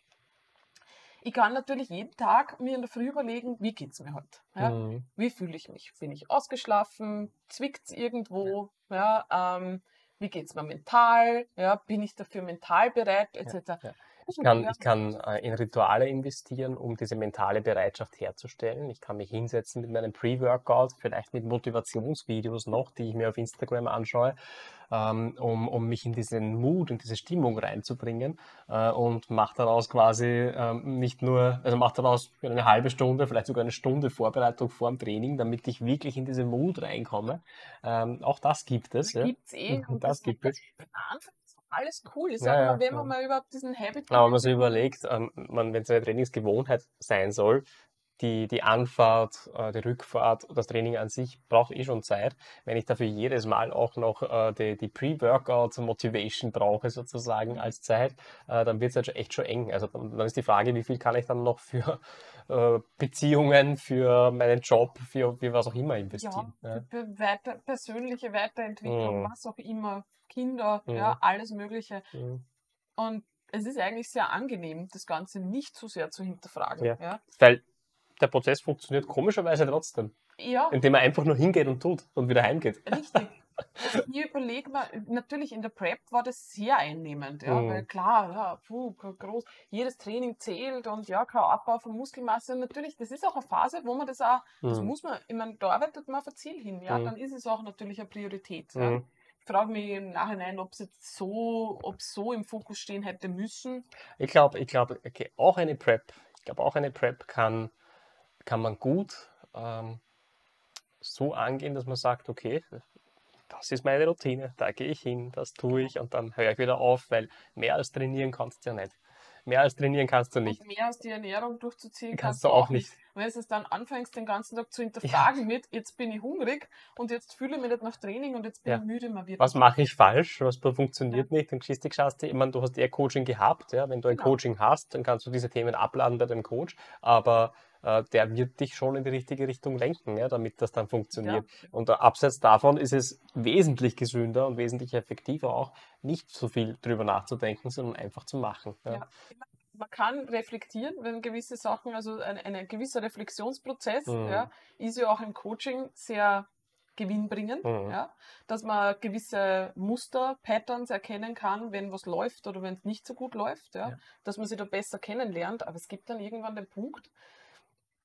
Ich kann natürlich jeden Tag mir in der Früh überlegen, wie geht es mir heute? Mhm. Wie fühle ich mich? Bin ich ausgeschlafen? Zwickt es irgendwo? Ja. ähm, wie geht es mir mental? Ja, bin ich dafür mental bereit? Etc. ja. Ich kann, Ja. ich kann äh, in Rituale investieren, um diese mentale Bereitschaft herzustellen. Ich kann mich hinsetzen mit meinem Pre-Workout, vielleicht mit Motivationsvideos noch, die ich mir auf Instagram anschaue, ähm, um, um mich in diesen Mut, in diese Stimmung reinzubringen äh, und mache daraus quasi ähm, nicht nur, also mache daraus eine halbe Stunde, vielleicht sogar eine Stunde Vorbereitung vor dem Training, damit ich wirklich in diese Mut reinkomme. Ähm, auch das gibt es. Ja. Gibt es eh. [LAUGHS] Und das gibt es. Anfang alles cool. Ich Ja, sag ja, wenn ja. man mal überhaupt diesen Habit Aber wenn man sich überlegt, ähm, wenn es eine Trainingsgewohnheit sein soll, die, die Anfahrt, äh, die Rückfahrt, das Training an sich braucht eh schon Zeit. Wenn ich dafür jedes Mal auch noch äh, die, die Pre-Workout-Motivation brauche, sozusagen als Zeit, äh, dann wird es halt echt schon eng. Also dann, dann ist die Frage, wie viel kann ich dann noch für [LAUGHS] äh, Beziehungen, für meinen Job, für, für was auch immer investieren. Ja, Ja. für weiter, persönliche Weiterentwicklung, Mhm. was auch immer, Kinder, Mhm. ja, alles Mögliche. Mhm. Und es ist eigentlich sehr angenehm, das Ganze nicht so sehr zu hinterfragen. Ja. Ja, Weil der Prozess funktioniert komischerweise trotzdem, ja indem er einfach nur hingeht und tut und wieder heimgeht. richtig. Also hier überlegt man, natürlich in der Prep war das sehr einnehmend, ja, Mhm. weil klar, ja, puh, groß, jedes Training zählt und ja, kein Abbau von Muskelmasse. Und natürlich, das ist auch eine Phase, wo man das auch, das Mhm. muss man, ich meine, da arbeitet man auf ein Ziel hin, ja, Mhm. dann ist es auch natürlich eine Priorität. Ja. Ich frage mich im Nachhinein, ob es jetzt so, ob so im Fokus stehen hätte müssen. Ich glaube, ich glaube, okay, auch eine Prep, ich glaube, auch eine Prep kann, kann man gut ähm, so angehen, dass man sagt, okay, das ist meine Routine, da gehe ich hin, das tue ich und dann höre ich wieder auf, weil mehr als trainieren kannst du ja nicht. Mehr als trainieren kannst du nicht. Und mehr als die Ernährung durchzuziehen, Kannst du auch nicht. Wenn du es dann anfängst, den ganzen Tag zu hinterfragen mit, jetzt bin ich hungrig und jetzt fühle ich mich nicht nach Training und jetzt bin Ja. ich müde, man wird Was nicht mache ich falsch? Was funktioniert nicht? Dann geschickst dich schaust du, ich meine, du hast eher Coaching gehabt, ja. Wenn du ein Genau. Coaching hast, dann kannst du diese Themen abladen bei dem Coach, aber äh, der wird dich schon in die richtige Richtung lenken, ja, damit das dann funktioniert. Ja. Und äh, abseits davon ist es wesentlich gesünder und wesentlich effektiver auch, nicht so viel drüber nachzudenken, sondern einfach zu machen. Ja. Man kann reflektieren, wenn gewisse Sachen, also ein, ein gewisser Reflexionsprozess, Mhm. ist ja auch im Coaching sehr gewinnbringend, Mhm. ja, dass man gewisse Muster, Patterns erkennen kann, wenn was läuft oder wenn es nicht so gut läuft, ja, Ja. dass man sich da besser kennenlernt. Aber es gibt dann irgendwann den Punkt,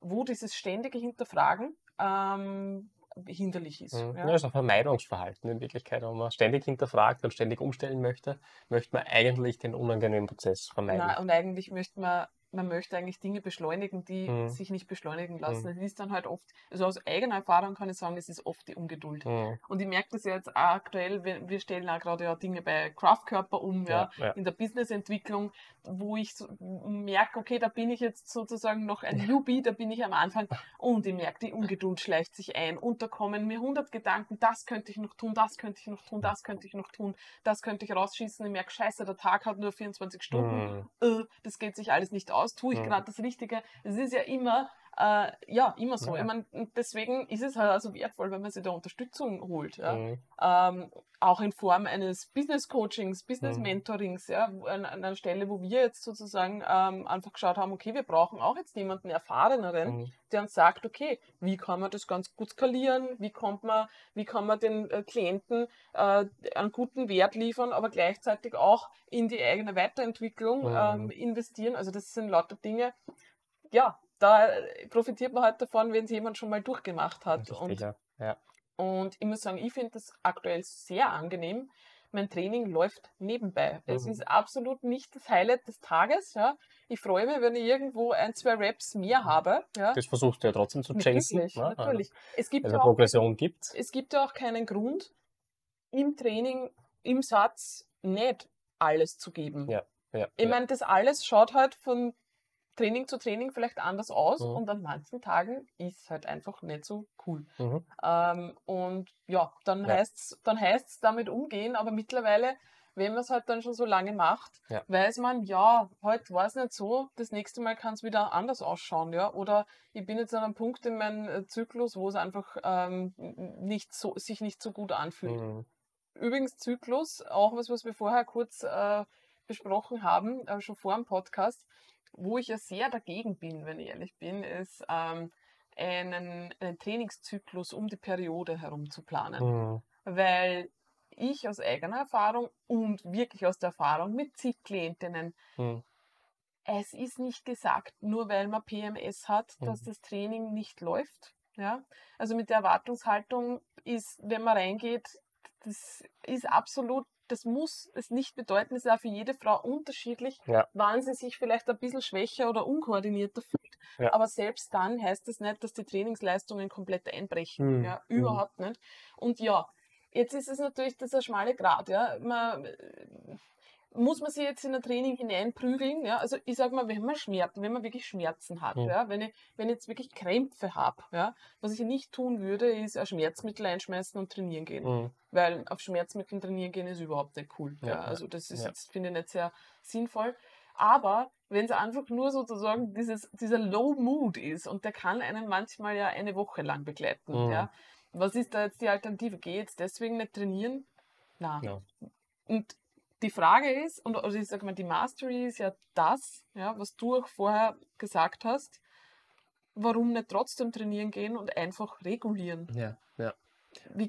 wo dieses ständige Hinterfragen ähm, hinderlich ist. Mhm. Ja. Ja, ist ein Vermeidungsverhalten in Wirklichkeit. Wenn man ständig hinterfragt und ständig umstellen möchte, möchte man eigentlich den unangenehmen Prozess vermeiden. Na, und eigentlich möchte man, man möchte eigentlich Dinge beschleunigen, die Mhm. sich nicht beschleunigen lassen. Mhm. Es ist dann halt oft, also aus eigener Erfahrung kann ich sagen, es ist oft die Ungeduld. Mhm. Und ich merke das ja jetzt auch aktuell, wir, wir stellen auch gerade ja Dinge bei Kraftkörper um, ja, Ja, ja. in der Businessentwicklung, wo ich so merke, okay, da bin ich jetzt sozusagen noch ein Newbie, da bin ich am Anfang [LAUGHS] und ich merke, die Ungeduld schleicht sich ein und da kommen mir 100 Gedanken, das könnte ich noch tun, das könnte ich noch tun, das könnte ich noch tun, das könnte ich rausschießen. Ich merke, scheiße, der Tag hat nur 24 Stunden Mhm. äh, das geht sich alles nicht aus, tue ich gerade das Richtige. Es ist ja immer Äh, ja, immer so. Ja. Ich mein, deswegen ist es halt also wertvoll, wenn man sich da Unterstützung holt. Ja? Mhm. Ähm, auch in Form eines Business Coachings, Business Mhm. Mentorings, ja, an, an einer Stelle, wo wir jetzt sozusagen ähm, einfach geschaut haben, okay, wir brauchen auch jetzt jemanden Erfahreneren, Mhm. der uns sagt, okay, wie kann man das ganz gut skalieren, wie kommt man, wie kann man den äh, Klienten äh, einen guten Wert liefern, aber gleichzeitig auch in die eigene Weiterentwicklung Mhm. ähm, investieren. Also das sind lauter Dinge, ja, da äh, profitiert man halt davon, wenn es jemand schon mal durchgemacht hat. Richtig, Und, ja. und ich muss sagen, ich finde das aktuell sehr angenehm. Mein Training läuft nebenbei. Es Mhm. ist absolut nicht das Highlight des Tages. Ja. Ich freue mich, wenn ich irgendwo ein, zwei Raps mehr habe. Ja. Das versuchst du ja trotzdem zu chasen. Natürlich, ne? natürlich. Es gibt, Also ja auch, Progression gibt es gibt ja auch keinen Grund, im Training, im Satz nicht alles zu geben. Ja, ja. Ich meine, das alles schaut halt von Training zu Training vielleicht anders aus Mhm. und an manchen Tagen ist halt einfach nicht so cool. Mhm. Ähm, und ja, dann Ja. heißt's, dann heißt's damit umgehen, aber mittlerweile, wenn man es halt dann schon so lange macht, Ja. weiß man, ja, heute war es nicht so, das nächste Mal kann es wieder anders ausschauen, ja. Oder ich bin jetzt an einem Punkt in meinem äh, Zyklus, wo es einfach ähm, nicht so, sich nicht so gut anfühlt. Mhm. Übrigens Zyklus, auch was, was wir vorher kurz äh, besprochen haben, äh, schon vor dem Podcast, wo ich ja sehr dagegen bin, wenn ich ehrlich bin, ist ähm, einen, einen Trainingszyklus um die Periode herum zu planen. Mhm. Weil ich aus eigener Erfahrung und wirklich aus der Erfahrung mit zig Klientinnen, Mhm. es ist nicht gesagt, nur weil man PMS hat, dass Mhm. das Training nicht läuft. Ja? Also mit der Erwartungshaltung ist, wenn man reingeht, das ist absolut, das muss es nicht bedeuten, es ist auch für jede Frau unterschiedlich, Ja. wann sie sich vielleicht ein bisschen schwächer oder unkoordinierter fühlt. Ja. Aber selbst dann heißt das nicht, dass die Trainingsleistungen komplett einbrechen. Mhm. Ja? Mhm. Überhaupt nicht. Und ja, jetzt ist es natürlich ein schmale Grad. Ja? Man, muss man sich jetzt in ein Training hineinprügeln, ja, also ich sag mal, wenn man Schmerzen, wenn man wirklich Schmerzen hat, Mhm. ja, wenn ich, wenn ich jetzt wirklich Krämpfe habe, ja, was ich nicht tun würde, ist ein Schmerzmittel einschmeißen und trainieren gehen. Mhm. Weil auf Schmerzmitteln trainieren gehen ist überhaupt nicht cool. Ja, Ja, also das ist ja. jetzt, finde ich, nicht sehr sinnvoll. Aber wenn es einfach nur sozusagen dieses, dieser Low Mood ist und der kann einen manchmal ja eine Woche lang begleiten, Mhm. ja, was ist da jetzt die Alternative? Geh jetzt deswegen nicht trainieren? Na. Und die Frage ist, und also ich sag mal, die Mastery ist ja das, ja, was du auch vorher gesagt hast, warum nicht trotzdem trainieren gehen und einfach regulieren? Ja, ja.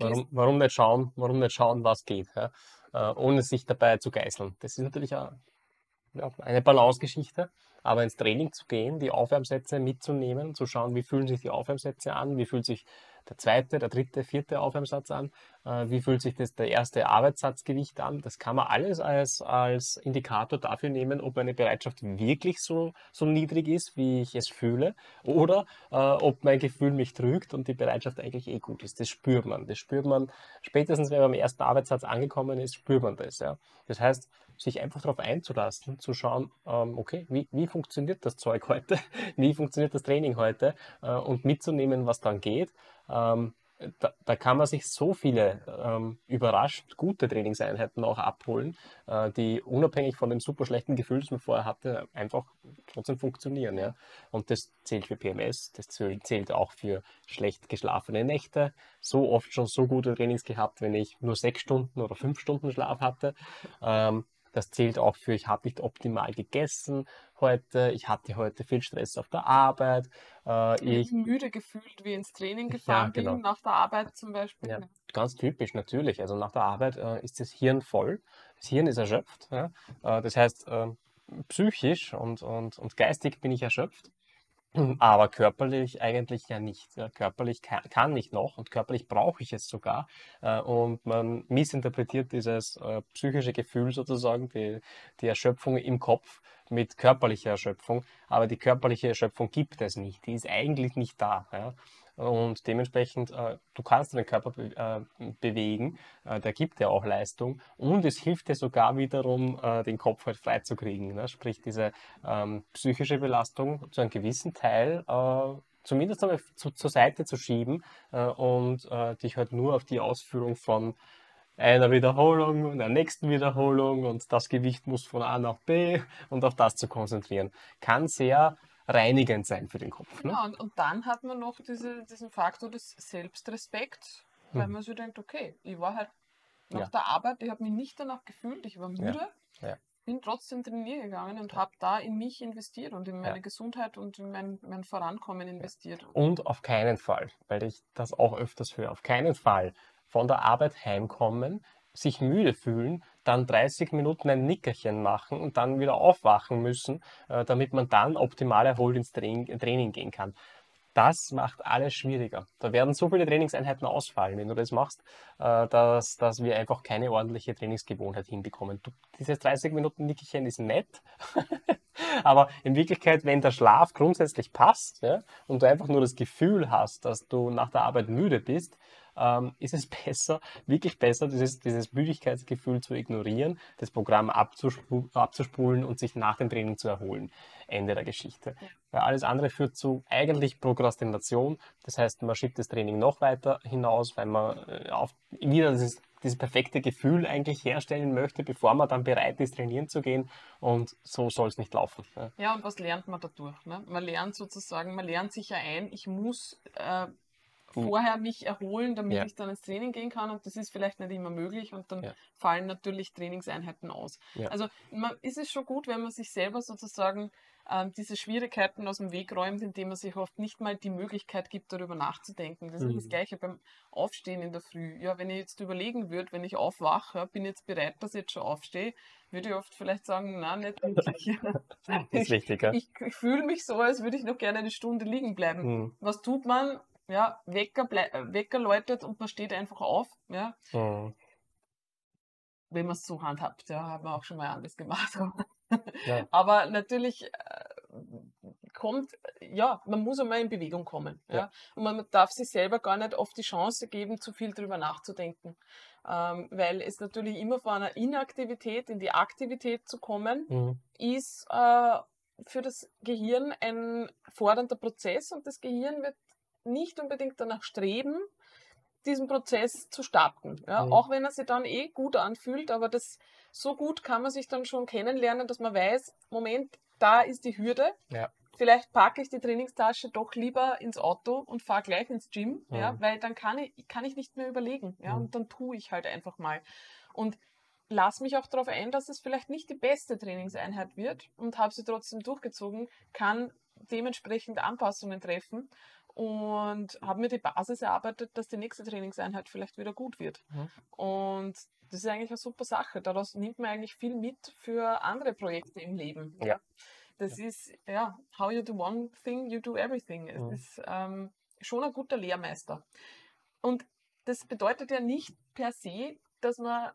Warum, warum nicht schauen, warum nicht schauen, was geht, ja? äh, ohne sich dabei zu geißeln. Das ist natürlich auch, ja, eine Balancegeschichte, aber ins Training zu gehen, die Aufwärmsätze mitzunehmen, zu schauen, wie fühlen sich die Aufwärmsätze an, wie fühlt sich der zweite, der dritte, vierte Aufwärmsatz an, äh, wie fühlt sich das der erste Arbeitssatzgewicht an, das kann man alles als, als Indikator dafür nehmen, ob meine Bereitschaft wirklich so, so niedrig ist, wie ich es fühle, oder äh, ob mein Gefühl mich trügt und die Bereitschaft eigentlich eh gut ist. Das spürt man. Das spürt man spätestens, wenn man am ersten Arbeitssatz angekommen ist, spürt man das. Ja. Das heißt, sich einfach darauf einzulassen, zu schauen, ähm, okay, wie, wie funktioniert das Zeug heute, [LAUGHS] wie funktioniert das Training heute äh, und mitzunehmen, was dann geht. Ähm, da, da kann man sich so viele ähm, überrascht gute Trainingseinheiten auch abholen, äh, die unabhängig von dem super schlechten Gefühl, das man vorher hatte, einfach trotzdem funktionieren. Ja? Und das zählt für PMS, das zählt zählt auch für schlecht geschlafene Nächte. So oft schon so gute Trainings gehabt, wenn ich nur sechs Stunden oder fünf Stunden Schlaf hatte. Ähm, das zählt auch für, ich habe nicht optimal gegessen heute, ich hatte heute viel Stress auf der Arbeit, äh, ich müde gefühlt, wie ins Training gefahren genau. bin, nach der Arbeit zum Beispiel? Ja, ganz typisch, natürlich. Also nach der Arbeit äh, ist das Hirn voll. Das Hirn ist erschöpft. Ja? Äh, das heißt, äh, psychisch und, und, und geistig bin ich erschöpft. Aber körperlich eigentlich ja nicht. Körperlich kann, ich noch und körperlich brauche ich es sogar. Äh, und man missinterpretiert dieses äh, psychische Gefühl sozusagen, die, die Erschöpfung im Kopf mit körperlicher Erschöpfung. Aber die körperliche Erschöpfung gibt es nicht. Die ist eigentlich nicht da. Und dementsprechend, äh, du kannst deinen Körper be äh, bewegen, äh, der gibt dir auch Leistung und es hilft dir sogar wiederum, äh, den Kopf halt frei zu kriegen. Ne? Sprich, diese ähm, psychische Belastung zu einem gewissen Teil äh, zumindest einmal zu, zur Seite zu schieben äh, und dich halt nur auf die Ausführung von einer Wiederholung und der nächsten Wiederholung und das Gewicht muss von A nach B und auf das zu konzentrieren. Kann sehr reinigend sein für den Kopf. Ne? Genau, und, und dann hat man noch diese, diesen Faktor des Selbstrespekts, weil Mhm. man sich denkt, okay, ich war halt nach Ja. der Arbeit, ich habe mich nicht danach gefühlt, ich war müde, ja. bin trotzdem trainieren gegangen und habe da in mich investiert und in meine Ja. Gesundheit und in mein, mein Vorankommen investiert. Und auf keinen Fall, weil ich das auch öfters höre, auf keinen Fall von der Arbeit heimkommen, sich müde fühlen, dann 30 Minuten ein Nickerchen machen und dann wieder aufwachen müssen, äh, damit man dann optimal erholt ins Training, gehen kann. Das macht alles schwieriger. Da werden so viele Trainingseinheiten ausfallen, wenn du das machst, äh, dass, dass wir einfach keine ordentliche Trainingsgewohnheit hinbekommen. Du, dieses 30 Minuten Nickerchen ist nett, [LAUGHS] aber in Wirklichkeit, wenn der Schlaf grundsätzlich passt ja, und du einfach nur das Gefühl hast, dass du nach der Arbeit müde bist, ähm, ist es [LAUGHS] besser, wirklich besser, dieses, dieses Müdigkeitsgefühl zu ignorieren, das Programm abzuspu abzuspulen und sich nach dem Training zu erholen. Ende der Geschichte. Weil alles andere führt zu eigentlich Prokrastination. Das heißt, man schiebt das Training noch weiter hinaus, weil man äh, auf, wieder dieses, dieses perfekte Gefühl eigentlich herstellen möchte, bevor man dann bereit ist, trainieren zu gehen. Und so soll es nicht laufen. Ja. Ja, und was lernt man dadurch? Ne? Man lernt sozusagen, man lernt sich ja ein, ich muss äh, vorher mich erholen, damit Ja. ich dann ins Training gehen kann und das ist vielleicht nicht immer möglich und dann Ja. fallen natürlich Trainingseinheiten aus. Ja. Also man, ist es schon gut, wenn man sich selber sozusagen ähm, diese Schwierigkeiten aus dem Weg räumt, indem man sich oft nicht mal die Möglichkeit gibt, darüber nachzudenken. Das ist das Mhm. Gleiche beim Aufstehen in der Früh. Ja, wenn ich jetzt überlegen würde, wenn ich aufwache, bin ich jetzt bereit, dass ich jetzt schon aufstehe, würde ich oft vielleicht sagen, na, nicht wirklich. Das [LAUGHS] ist wichtig, ja. Ich, ich fühle mich so, als würde ich noch gerne eine Stunde liegen bleiben. Hm, Was tut man? Ja, Wecker, äh, Wecker läutet und man steht einfach auf, ja, hm. wenn man es so handhabt. Ja, haben wir auch schon mal anders gemacht. [LAUGHS] Ja. Aber natürlich äh, kommt, ja, man muss einmal in Bewegung kommen. Ja. Ja. Und man darf sich selber gar nicht oft die Chance geben, zu viel drüber nachzudenken. Ähm, weil es natürlich immer von einer Inaktivität in die Aktivität zu kommen, Hm. ist äh, für das Gehirn ein fordernder Prozess und das Gehirn wird nicht unbedingt danach streben, diesen Prozess zu starten. Ja? Mhm. Auch wenn er sich dann eh gut anfühlt, aber das so gut kann man sich dann schon kennenlernen, dass man weiß, Moment, da ist die Hürde. Ja. Vielleicht packe ich die Trainingstasche doch lieber ins Auto und fahre gleich ins Gym, ja, Mhm. weil dann kann ich, kann ich nicht mehr überlegen. Ja, Mhm. Und dann tue ich halt einfach mal. Und lass mich auch darauf ein, dass es vielleicht nicht die beste Trainingseinheit wird und habe sie trotzdem durchgezogen, kann dementsprechend Anpassungen treffen und habe mir die Basis erarbeitet, dass die nächste Trainingseinheit vielleicht wieder gut wird. Mhm. Und das ist eigentlich eine super Sache. Daraus nimmt man eigentlich viel mit für andere Projekte im Leben. Ja. Das ist, ja, how you do one thing, you do everything. Es Mhm. ist ähm, schon ein guter Lehrmeister. Und das bedeutet ja nicht per se, dass man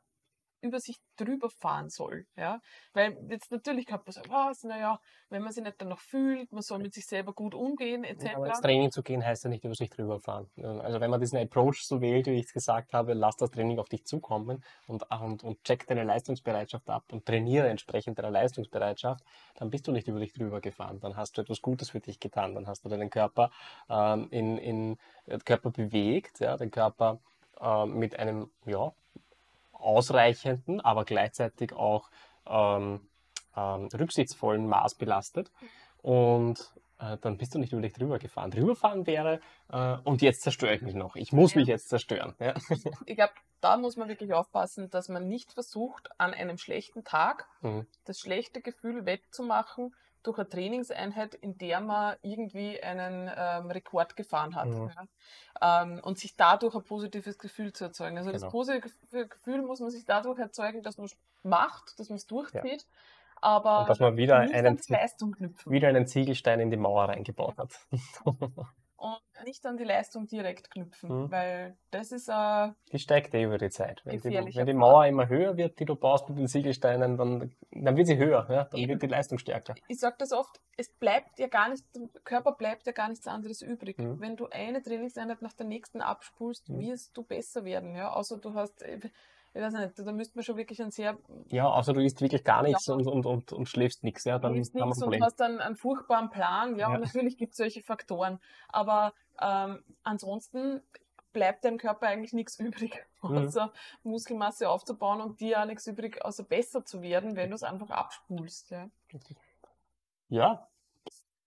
über sich drüber fahren soll. Ja? Weil jetzt natürlich kann man sagen, was, naja, wenn man sich nicht danach fühlt, man soll mit sich selber gut umgehen, etc. Aber ins Training zu gehen heißt ja nicht über sich drüber fahren. Also wenn man diesen Approach so wählt, wie ich es gesagt habe, lass das Training auf dich zukommen und, und, und check deine Leistungsbereitschaft ab und trainiere entsprechend deiner Leistungsbereitschaft, dann bist du nicht über dich drüber gefahren. Dann hast du etwas Gutes für dich getan. Dann hast du deinen Körper ähm, in, in den Körper bewegt, ja, den Körper ähm, mit einem ja, ausreichenden, aber gleichzeitig auch ähm, ähm, rücksichtsvollen Maß belastet. Und äh, dann bist du nicht über dich drüber gefahren. Drüberfahren wäre, äh, und jetzt zerstöre ich mich noch. Ich muss Ja. mich jetzt zerstören. Ja. Ich glaube, da muss man wirklich aufpassen, dass man nicht versucht, an einem schlechten Tag Mhm. das schlechte Gefühl wettzumachen durch eine Trainingseinheit, in der man irgendwie einen ähm, Rekord gefahren hat. Mhm. Ja. Ähm, und sich dadurch ein positives Gefühl zu erzeugen. Also das Genau. positive Gefühl muss man sich dadurch erzeugen, dass man es macht, dass man es durchzieht, aber Und dass man wieder einen, wieder einen Ziegelstein in die Mauer reingebaut hat. [LAUGHS] Und nicht an die Leistung direkt knüpfen, Mhm. weil das ist äh, Die steigt eh über die Zeit. Wenn die, wenn die. Mauer immer höher wird, die du baust mit den Ziegelsteinen, dann, dann wird sie höher. Ja? Dann Eben. wird die Leistung stärker. ich sage das oft, es bleibt ja gar nicht, dem Körper bleibt ja gar nichts anderes übrig. Mhm. Wenn du eine Trainingseinheit nach der nächsten abspulst, Mhm. wirst du besser werden. Ja? Außer du hast, äh, ich weiß nicht, da müsste man schon wirklich ein sehr Ja, außer du isst wirklich gar nichts Ja. und, und, und, und schläfst nichts. Ja, dann haben wir ein nichts und Problem. hast dann einen furchtbaren Plan. Ja, Ja. und natürlich gibt es solche Faktoren. Aber ähm, ansonsten bleibt deinem Körper eigentlich nichts übrig, [LAUGHS] Mhm. außer Muskelmasse aufzubauen und dir auch nichts übrig, außer besser zu werden, wenn du es einfach abspulst. Ja. Ja,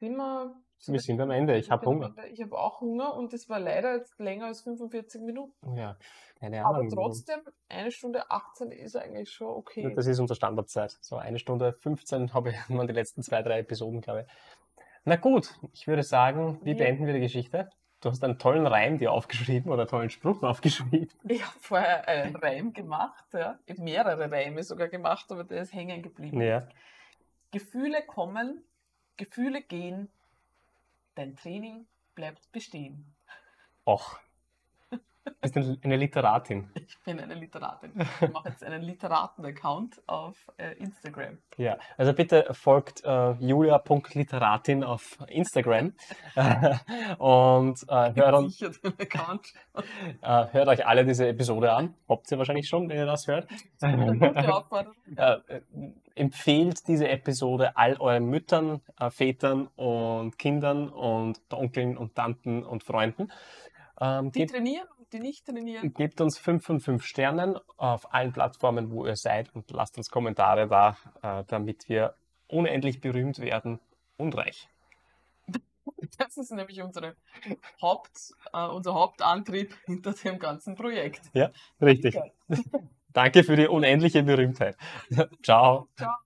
Sind wir, Wir sind am Ende. Ich habe Hunger. Ich habe auch Hunger und es war leider jetzt länger als 45 Minuten. Oh Ja, keine Aber Ahnung. trotzdem, eine Stunde 18 ist eigentlich schon okay. Das ist unsere Standardzeit. So eine Stunde 15 habe ich waren die letzten zwei, drei Episoden, glaube ich. Na gut, ich würde sagen, wie Ja. beenden wir die Geschichte? Du hast einen tollen Reim dir aufgeschrieben oder einen tollen Spruch aufgeschrieben. [LAUGHS] Ich habe vorher einen Reim gemacht, ja. Ich habe mehrere Reime sogar gemacht, aber der ist hängen geblieben. Ja. Gefühle kommen, Gefühle gehen, dein Training bleibt bestehen. Och. Du bist eine Literatin. Ich bin eine Literatin. Ich mache jetzt einen Literaten-Account auf äh, Instagram. Ja, also bitte folgt äh, julia.literatin auf Instagram [LAUGHS] und äh, hört, [LAUGHS] äh, hört euch alle diese Episode an. Habt ihr wahrscheinlich schon, wenn ihr das hört. [LAUGHS] Gute Aufforderung. äh, äh, empfehlt diese Episode all euren Müttern, äh, Vätern und Kindern und Onkeln und Tanten und Freunden. Ähm, Die trainieren die nicht trainieren. gebt uns 5 von 5 Sternen auf allen Plattformen, wo ihr seid und lasst uns Kommentare da, äh, damit wir unendlich berühmt werden und reich. Das ist nämlich unsere Haupt, äh, unser Hauptantrieb hinter dem ganzen Projekt. Richtig. Ja. [LAUGHS] Danke für die unendliche Berühmtheit. [LAUGHS] Ciao. Ciao.